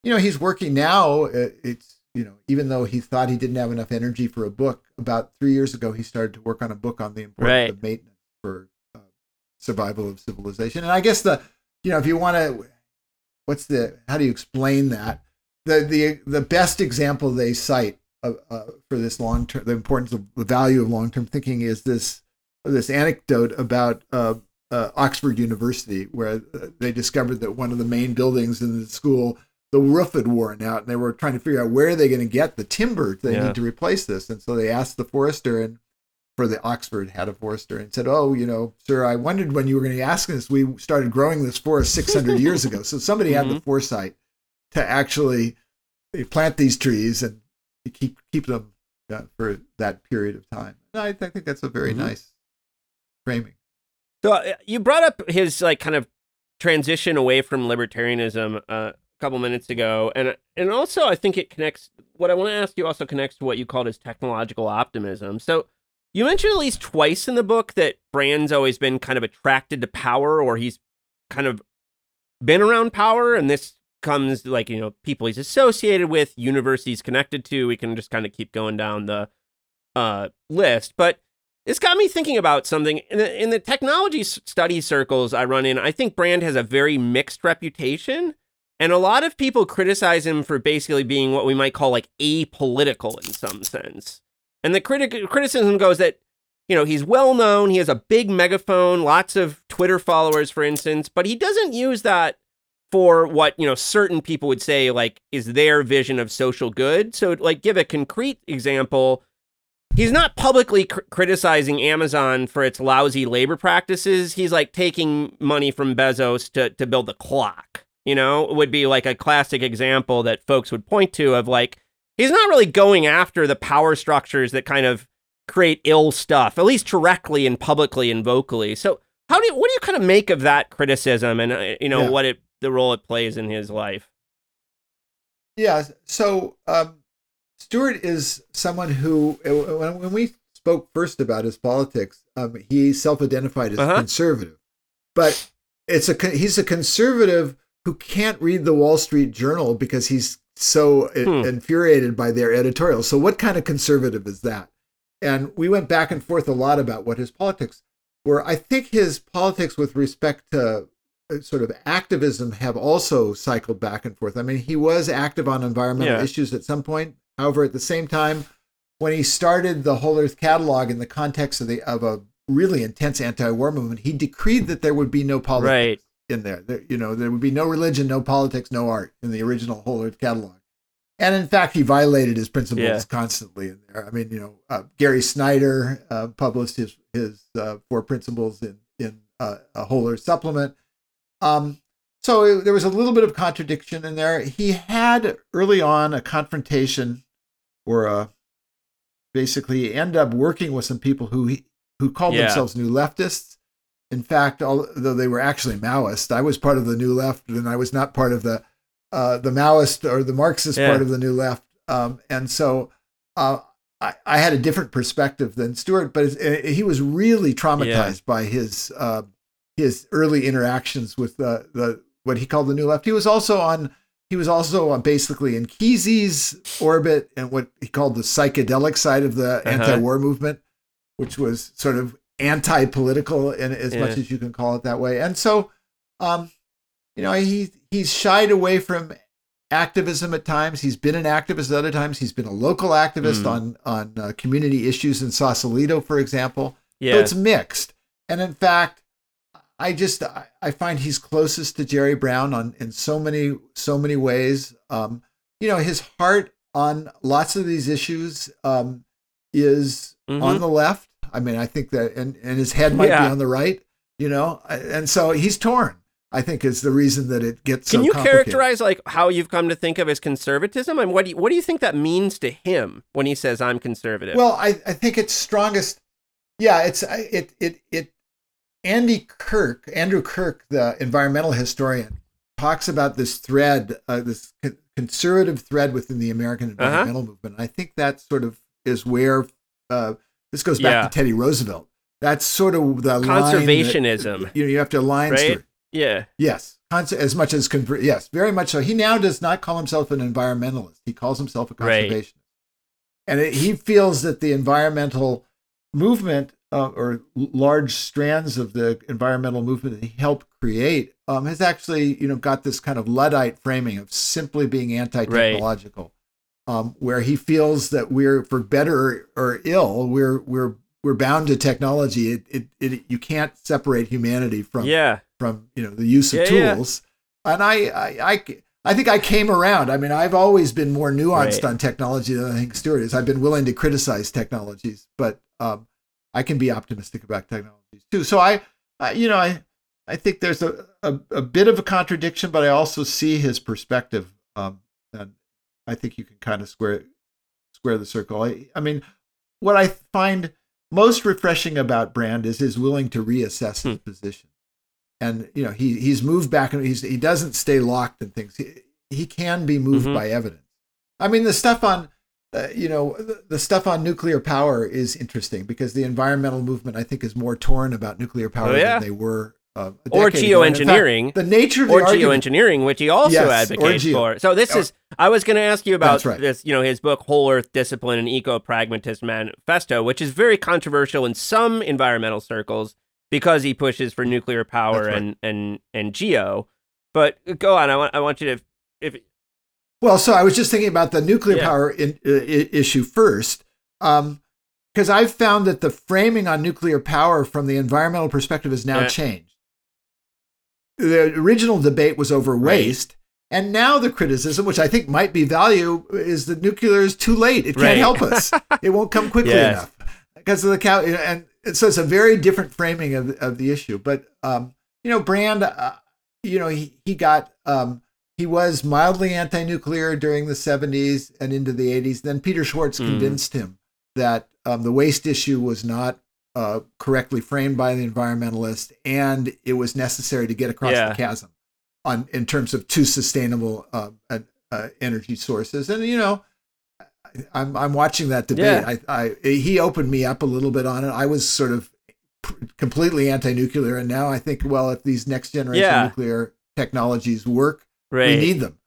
you know, he's working now. uh, It's you know, even though he thought he didn't have enough energy for a book, about three years ago he started to work on a book on the importance Right. of maintenance for survival of civilization. And I guess the, you know, if you want to, what's the, how do you explain that? The the the best example they cite uh, uh, for this long term, the importance of the value of long term thinking is this this anecdote about uh, uh, Oxford University, where uh, they discovered that one of the main buildings in the school, the roof had worn out, and they were trying to figure out where are they going to get the timber they Yeah. need to replace this. And so they asked the forester, and for the Oxford had a forester, and said, "Oh, you know, sir, I wondered when you were going to ask this. We started growing this forest 600 years ago, so somebody had the foresight to actually plant these trees and keep keep them uh, for that period of time." And I, I think that's a very Mhm. nice framing. So uh, you brought up his like kind of transition away from libertarianism uh, a couple minutes ago, and and also I think it connects. What I want to ask you also connects to what you called as technological optimism. So you mentioned at least twice in the book that Brand's always been kind of attracted to power, or he's kind of been around power, and this comes like you know people he's associated with, universities connected to. We can just kind of keep going down the uh, list, but it's got me thinking about something in the, in the technology study circles I run in. I think Brand has a very mixed reputation, and a lot of people criticize him for basically being what we might call like apolitical in some sense. And the critic criticism goes that you know he's well known, he has a big megaphone, lots of Twitter followers, for instance, but he doesn't use that for what you know certain people would say like is their vision of social good. So like give a concrete example he's not publicly cr- criticizing Amazon for its lousy labor practices. He's like taking money from Bezos to to build a clock. You know, would be like a classic example that folks would point to of like he's not really going after the power structures that kind of create ill stuff, at least directly and publicly and vocally. So, how do you, what do you kind of make of that criticism and uh, you know Yeah. what it the role it plays in his life? Yeah. So um, Stewart is someone who, uh, when, when we spoke first about his politics, um, he self-identified as Uh-huh. conservative, but it's a he's a conservative who can't read the Wall Street Journal because he's so Hmm. infuriated by their editorial. So what kind of conservative is that? And we went back and forth a lot about what his politics were. I think his politics with respect to uh, sort of activism have also cycled back and forth. I mean, he was active on environmental Yeah. issues at some point. However, at the same time, when he started the Whole Earth Catalog in the context of the of a really intense anti-war movement, he decreed that there would be no politics Right. In there. there. You know, there would be no religion, no politics, no art in the original Whole Earth Catalog. And in fact, he violated his principles Yeah. constantly in there. I mean, you know, uh, Gary Snyder uh, published his his uh, four principles in in uh, a Whole Earth supplement. Um, so it- there was a little bit of contradiction in there. He had early on a confrontation, or a basically ended up working with some people who he, who called Yeah. themselves New Leftists. In fact, although they were actually Maoist, I was part of the New Left, and I was not part of the uh, the Maoist or the Marxist Yeah. part of the New Left. Um, and so uh, I, I had a different perspective than Stewart, but uh, he was really traumatized by his uh, his early interactions with the, the what he called the New Left. He was also on he was also on basically in Kesey's orbit and what he called the psychedelic side of the Uh-huh. anti-war movement, which was sort of anti-political in as much as you can call it that way. And so, um, you know, he he's shied away from activism at times. He's been an activist at other times. He's been a local activist Mm. on on uh, community issues in Sausalito, for example. Yeah. So it's mixed. And in fact, I just I, I find he's closest to Jerry Brown on in so many so many ways. Um, you know, his heart on lots of these issues um, is Mhm. on the left. I mean, I think that and, and his head might Yeah. be on the right, you know. And so he's torn. I think is the reason that it gets Can so you characterize like how you've come to think of as conservatism? and what do you, what do you think that means to him when he says I'm conservative? Well, I, I think it's strongest. Yeah, it's it it it. Andy Kirk, Andrew Kirk, the environmental historian, talks about this thread, uh, this conservative thread within the American Uh-huh. environmental movement. I think that sort of is where uh, this goes back Yeah. to Teddy Roosevelt. That's sort of the line that- Conservationism. you know, you have to align. Right? Stewart. Yeah. Yes, as much as conver- yes, very much so. He now does not call himself an environmentalist. He calls himself a conservationist, right. and it, he feels that the environmental movement uh, or large strands of the environmental movement that he helped create um, has actually, you know, got this kind of luddite framing of simply being anti-technological, right. Um, where he feels that we're, for better or ill, we're we're we're bound to technology. It, it, it you can't separate humanity from yeah. from you know the use of yeah, tools. Yeah. And I, I I I think I came around. I mean, I've always been more nuanced right. on technology than I think Stewart is. I've been willing to criticize technologies, but um, I can be optimistic about technologies too. So I, I you know, I I think there's a, a, a, bit of a contradiction, but I also see his perspective, um, I think you can kind of square square the circle. I, I mean, what I find most refreshing about Brand is his willing to reassess his hmm. position, and you know he he's moved back and he's he doesn't stay locked in things. He, he can be moved mm-hmm. by evidence. I mean, the stuff on uh, you know, the, the, stuff on nuclear power is interesting because the environmental movement, I think, is more torn about nuclear power oh, yeah. than they were. Uh, or geoengineering, fact, the nature of or geoengineering, which he also yes, advocates for. So this is, I was going to ask you about right. this, you know, his book "Whole Earth Discipline: and Eco-Pragmatist Manifesto," which is very controversial in some environmental circles because he pushes for nuclear power right. and and and geo. But go on, I want I want you to if well, so I was just thinking about the nuclear yeah. power in, uh, issue first, because um, I've found that the framing on nuclear power from the environmental perspective has now yeah. changed. The original debate was over waste, right. and now the criticism, which I think might be value, is that nuclear is too late. It can't right. help us. it won't come quickly yes. enough because of the cow. And so it's a very different framing of, of the issue. But um, you know, Brand, uh, you know, he he got. Um, he was mildly anti-nuclear during the 70s and into the 80s. Then Peter Schwartz mm. convinced him that um, the waste issue was not uh, correctly framed by the environmentalist, and it was necessary to get across yeah. the chasm on in terms of two sustainable uh, uh, energy sources. And you know, I'm I'm watching that debate. Yeah. I, I he opened me up a little bit on it. I was sort of completely anti-nuclear, and now I think, well, if these next generation yeah. nuclear technologies work Right. We need them.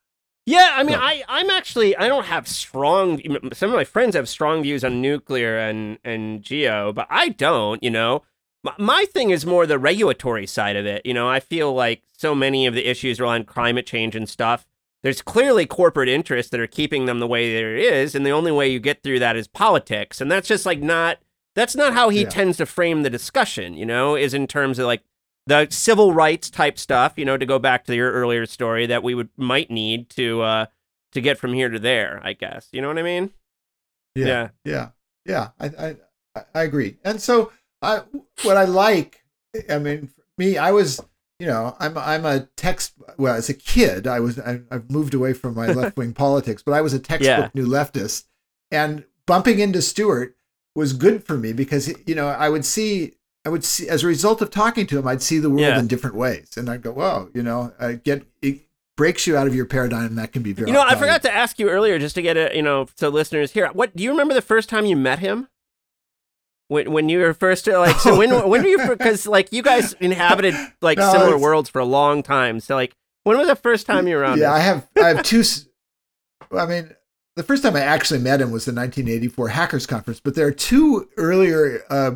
Yeah, I mean, I I'm actually I don't have strong. Some of my friends have strong views on nuclear and and geo, but I don't. You know, my, my thing is more the regulatory side of it. You know, I feel like so many of the issues around climate change and stuff. There's clearly corporate interests that are keeping them the way there is, and the only way you get through that is politics, and that's just like not. That's not how he yeah. tends to frame the discussion. You know, is in terms of like the civil rights type stuff, you know, to go back to your earlier story that we would might need to uh to get from here to there, I guess. You know what I mean? Yeah. Yeah. Yeah. I I I agree. And so I what I like, I mean, me, I was, you know, I'm I'm a text well, as a kid, I was I, have moved away from my left wing politics, but I was a textbook yeah. new leftist. And bumping into Stewart was good for me because you know, I would see I would see as a result of talking to him, I'd see the world yeah. in different ways, and I'd go, "Whoa!" You know, I get it breaks you out of your paradigm. That can be very. You know, I forgot to ask you earlier, just to get it, you know, so listeners here. What do you remember the first time you met him? When when you were first like so when when were you because like you guys inhabited like no, similar worlds for a long time. So like when was the first time you were on? Yeah, I have I have two. I mean, the first time I actually met him was the 1984 Hackers Conference, but there are two earlier. Uh,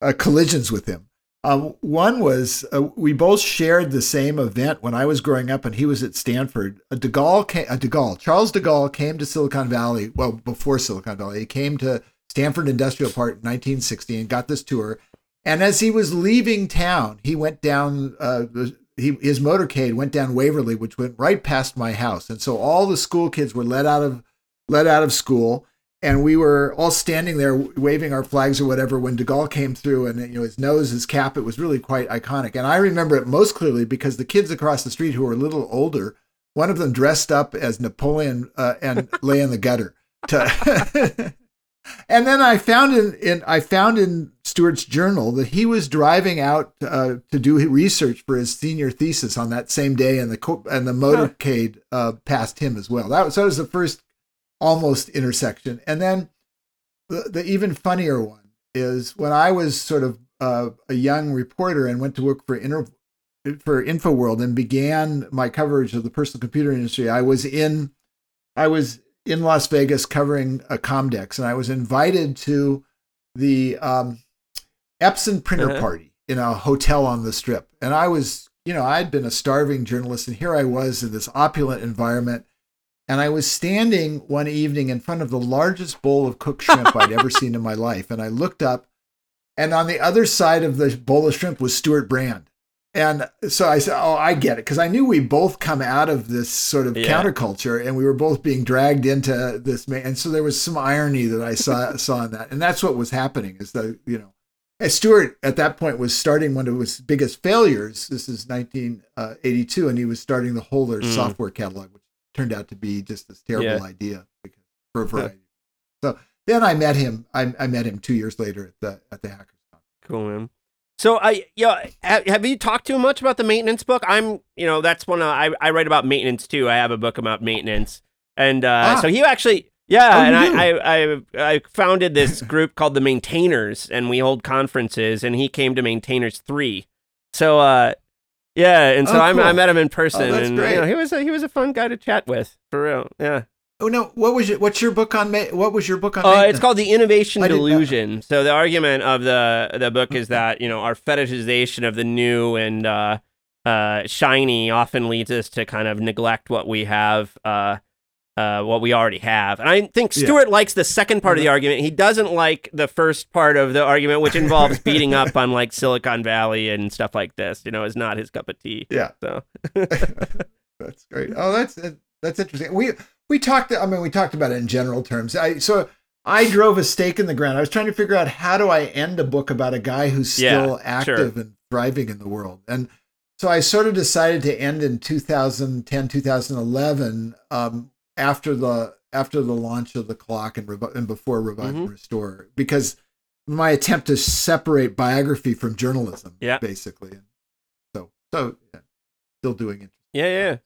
uh, collisions with him. Um, one was uh, we both shared the same event when I was growing up, and he was at Stanford. A De Gaulle, came, a De Gaulle, Charles De Gaulle came to Silicon Valley. Well, before Silicon Valley, he came to Stanford Industrial Park in 1960 and got this tour. And as he was leaving town, he went down. Uh, he, his motorcade went down Waverley, which went right past my house, and so all the school kids were let out of let out of school and we were all standing there waving our flags or whatever when De Gaulle came through and you know his nose, his cap, it was really quite iconic. And I remember it most clearly because the kids across the street who were a little older, one of them dressed up as Napoleon uh, and lay in the gutter. To and then I found in, in, I found in Stewart's journal that he was driving out uh, to do research for his senior thesis on that same day, and the and the motorcade uh, passed him as well. That was, that was the first almost intersection. And then the, the even funnier one is when I was sort of uh, a young reporter and went to work for Inter, for InfoWorld and began my coverage of the personal computer industry, I was in I was in Las Vegas covering a Comdex, and I was invited to the um, Epson printer Uh-huh. party in a hotel on the Strip, and I was you know I'd been a starving journalist, and here I was in this opulent environment. And I was standing one evening in front of the largest bowl of cooked shrimp I'd ever seen in my life. And I looked up, and on the other side of the bowl of shrimp was Stewart Brand. And so I said, Oh, I get it. Because I knew we both come out of this sort of Yeah. counterculture and we were both being dragged into this. And so there was some irony that I saw, saw in that. And that's what was happening is that, you know, and Stewart at that point was starting one of his biggest failures. This is 1982, and he was starting the Whole Earth Mm. software catalog, which turned out to be just this terrible Yeah. idea because, for a variety. so then I met him. I, I met him two years later at the at the Hackers Conference. Cool, man. So I, yeah, have, have you talked too much about the maintenance book? I'm, you know, that's one of, I, I write about maintenance too. I have a book about maintenance, and uh, Ah. so he actually, yeah, Oh, and I, I, I, I founded this group called the Maintainers, and we hold conferences, and he came to Maintainers three. So, uh, yeah, and so Oh, I'm, cool. I met him in person, Oh, that's and great. you know, he was, a, he was a fun guy to chat with, for real. Yeah. Oh no! What was your, what's your book on? Ma- what was your book on? Uh, it's called the innovation I delusion. So the argument of the the book is that you know our fetishization of the new and uh, uh, shiny often leads us to kind of neglect what we have, uh, uh, what we already have. And I think Yeah. Stewart likes the second part of the argument. He doesn't like the first part of the argument, which involves beating up on like Silicon Valley and stuff like this. You know, is not his cup of tea. Yeah, So that's great. Oh, that's that's interesting. We we talked. I mean, we talked about it in general terms. I so I drove a stake in the ground. I was trying to figure out how do I end a book about a guy who's Yeah, still active and thriving in the world, and so I sort of decided to end in 2010, 2011, um, after the after the launch of the clock and, revi- and before revive and Mhm. restore, because my attempt to separate biography from journalism, Yeah. basically. So so yeah, still doing it. yeah, yeah.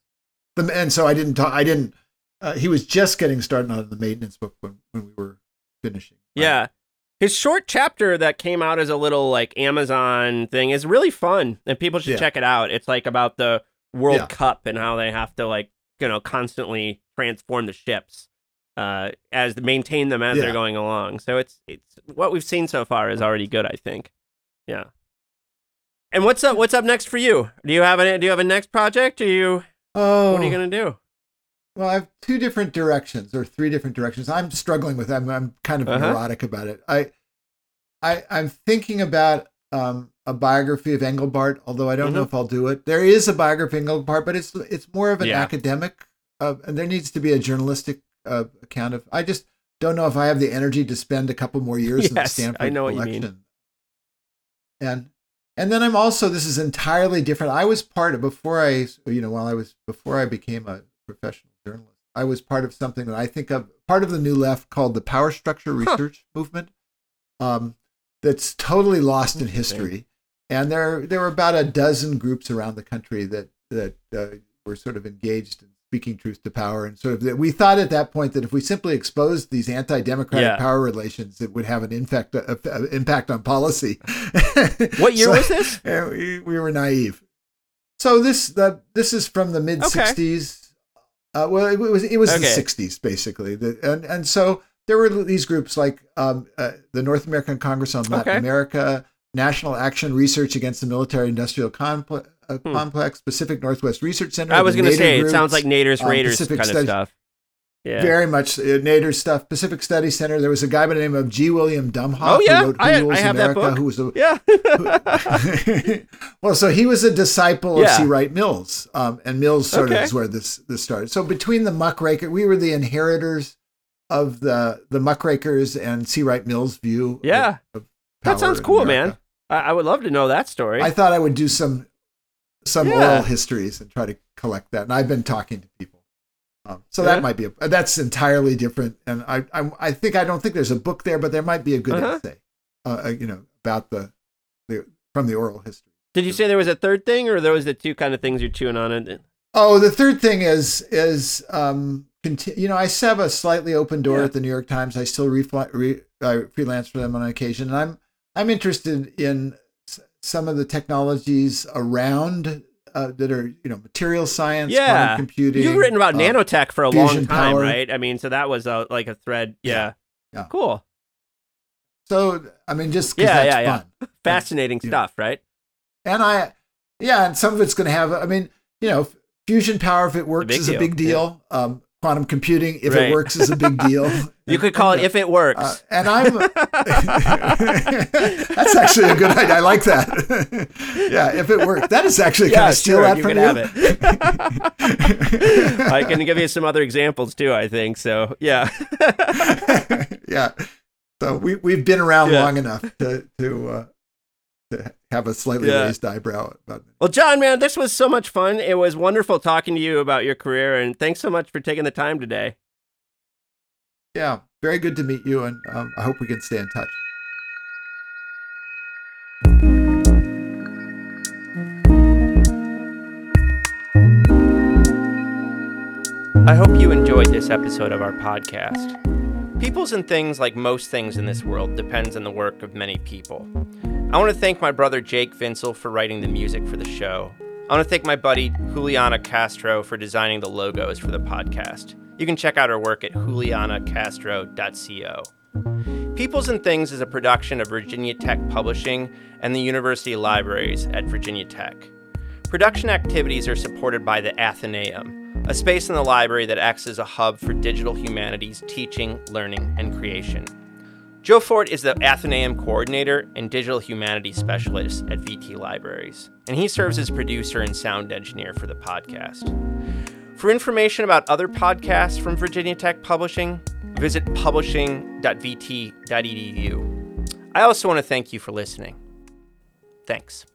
The, and so I didn't talk. I didn't. Uh, he was just getting started on the maintenance book when, when we were finishing. Yeah. His short chapter that came out as a little like Amazon thing is really fun and people should Yeah. check it out. It's like about the World Yeah. Cup and how they have to like, you know, constantly transform the ships uh as maintain them as Yeah. they're going along. So it's it's what we've seen so far is already good, I think. Yeah. And what's up what's up next for you? Do you have a do you have a next project? Or you Oh, what are you going to do? Well, I have two different directions or three different directions. I'm struggling with. I'm I'm kind of Uh-huh. neurotic about it. I I I'm thinking about um, a biography of Engelbart, although I don't know Mhm. if I'll do it. There is a biography of Engelbart, but it's it's more of an Yeah. academic, uh, and there needs to be a journalistic uh, account of. I just don't know if I have the energy to spend a couple more years in the Yes, I Stanford know what you collection. mean. And and then I'm also this is entirely different. I was part of before I you know while I was before I became a professional journalist. I was part of something that I think of part of the new left called the power structure Huh. research movement. Um, that's totally lost in history. And there there were about a dozen groups around the country that that uh, were sort of engaged in speaking truth to power and sort of that we thought at that point that if we simply exposed these anti-democratic Yeah. power relations it would have an impact uh, uh, impact on policy What year So- was this? yeah, we, we were naive. So this the this is from the mid '60s. Uh, well, it was it was Okay. the '60s basically, the, and and so there were these groups like um, uh, the North American Congress on Latin Okay. America, National Action Research Against the Military-Industrial Comple- uh, Hmm. Complex, Pacific Northwest Research Center. I was going to say it sounds like Nader's um, Raiders Pacific kind of Study- stuff. Yeah. Very much uh, Nader stuff. Pacific Study Center. There was a guy by the name of G. William Domhoff Oh, yeah. who wrote Who I- I Rules have that America, book. who was a Yeah. well, so he was a disciple of Yeah. C. Wright Mills, um, and Mills sort Okay. of is where this this started. So between the muckraker, we were the inheritors of the the muckrakers and C. Wright Mills view. Yeah. of that sounds cool, man. I, I would love to know that story. I thought I would do some some Yeah. oral histories and try to collect that, and I've been talking to people. Um, so Yeah. that might be a, that's entirely different, and I, I I think I don't think there's a book there, but there might be a good Uh-huh. essay, uh, uh, you know, about the, the from the oral history. Did you say there was a third thing, or those the two kind of things you're chewing on? And Oh, the third thing is is um, conti- you know I have a slightly open door Yeah. at the New York Times. I still refli- re- I freelance for them on occasion, and I'm I'm interested in some of the technologies around uh, that are you know material science, yeah. quantum computing. You've written about uh, nanotech for a long time, power. right? I mean, so that was a, like a thread. Yeah. Yeah. Cool. So I mean, just Yeah, that's yeah, yeah. fun. Fascinating Yeah. stuff, right? And I, yeah, and some of it's going to have. I mean, you know, fusion power if it works is a big deal. Um, quantum computing if Right. it works is a big deal. You could call it if it works. Uh, and I'm. that's actually a good idea. I like that. yeah, if it works, that is actually yeah, kind of steal sure, that you from can you. have it. I can give you some other examples too. I think so. Yeah. yeah. So we we've been around Yeah. long enough to to uh, to have a slightly Yeah. raised eyebrow about Well, John, man, this was so much fun. It was wonderful talking to you about your career, and thanks so much for taking the time today. Yeah, very good to meet you, and um, I hope we can stay in touch. I hope you enjoyed this episode of our podcast. Peoples and things, like most things in this world, depends on the work of many people. I want to thank my brother Jake Vinsel for writing the music for the show. I want to thank my buddy Juliana Castro for designing the logos for the podcast. You can check out her work at julianacastro.co. Peoples and Things is a production of Virginia Tech Publishing and the University Libraries at Virginia Tech. Production activities are supported by the Athenaeum, a space in the library that acts as a hub for digital humanities teaching, learning, and creation. Joe Ford is the Athenaeum coordinator and digital humanities specialist at VT Libraries, and he serves as producer and sound engineer for the podcast. For information about other podcasts from Virginia Tech Publishing, visit publishing.vt.edu. I also want to thank you for listening. Thanks.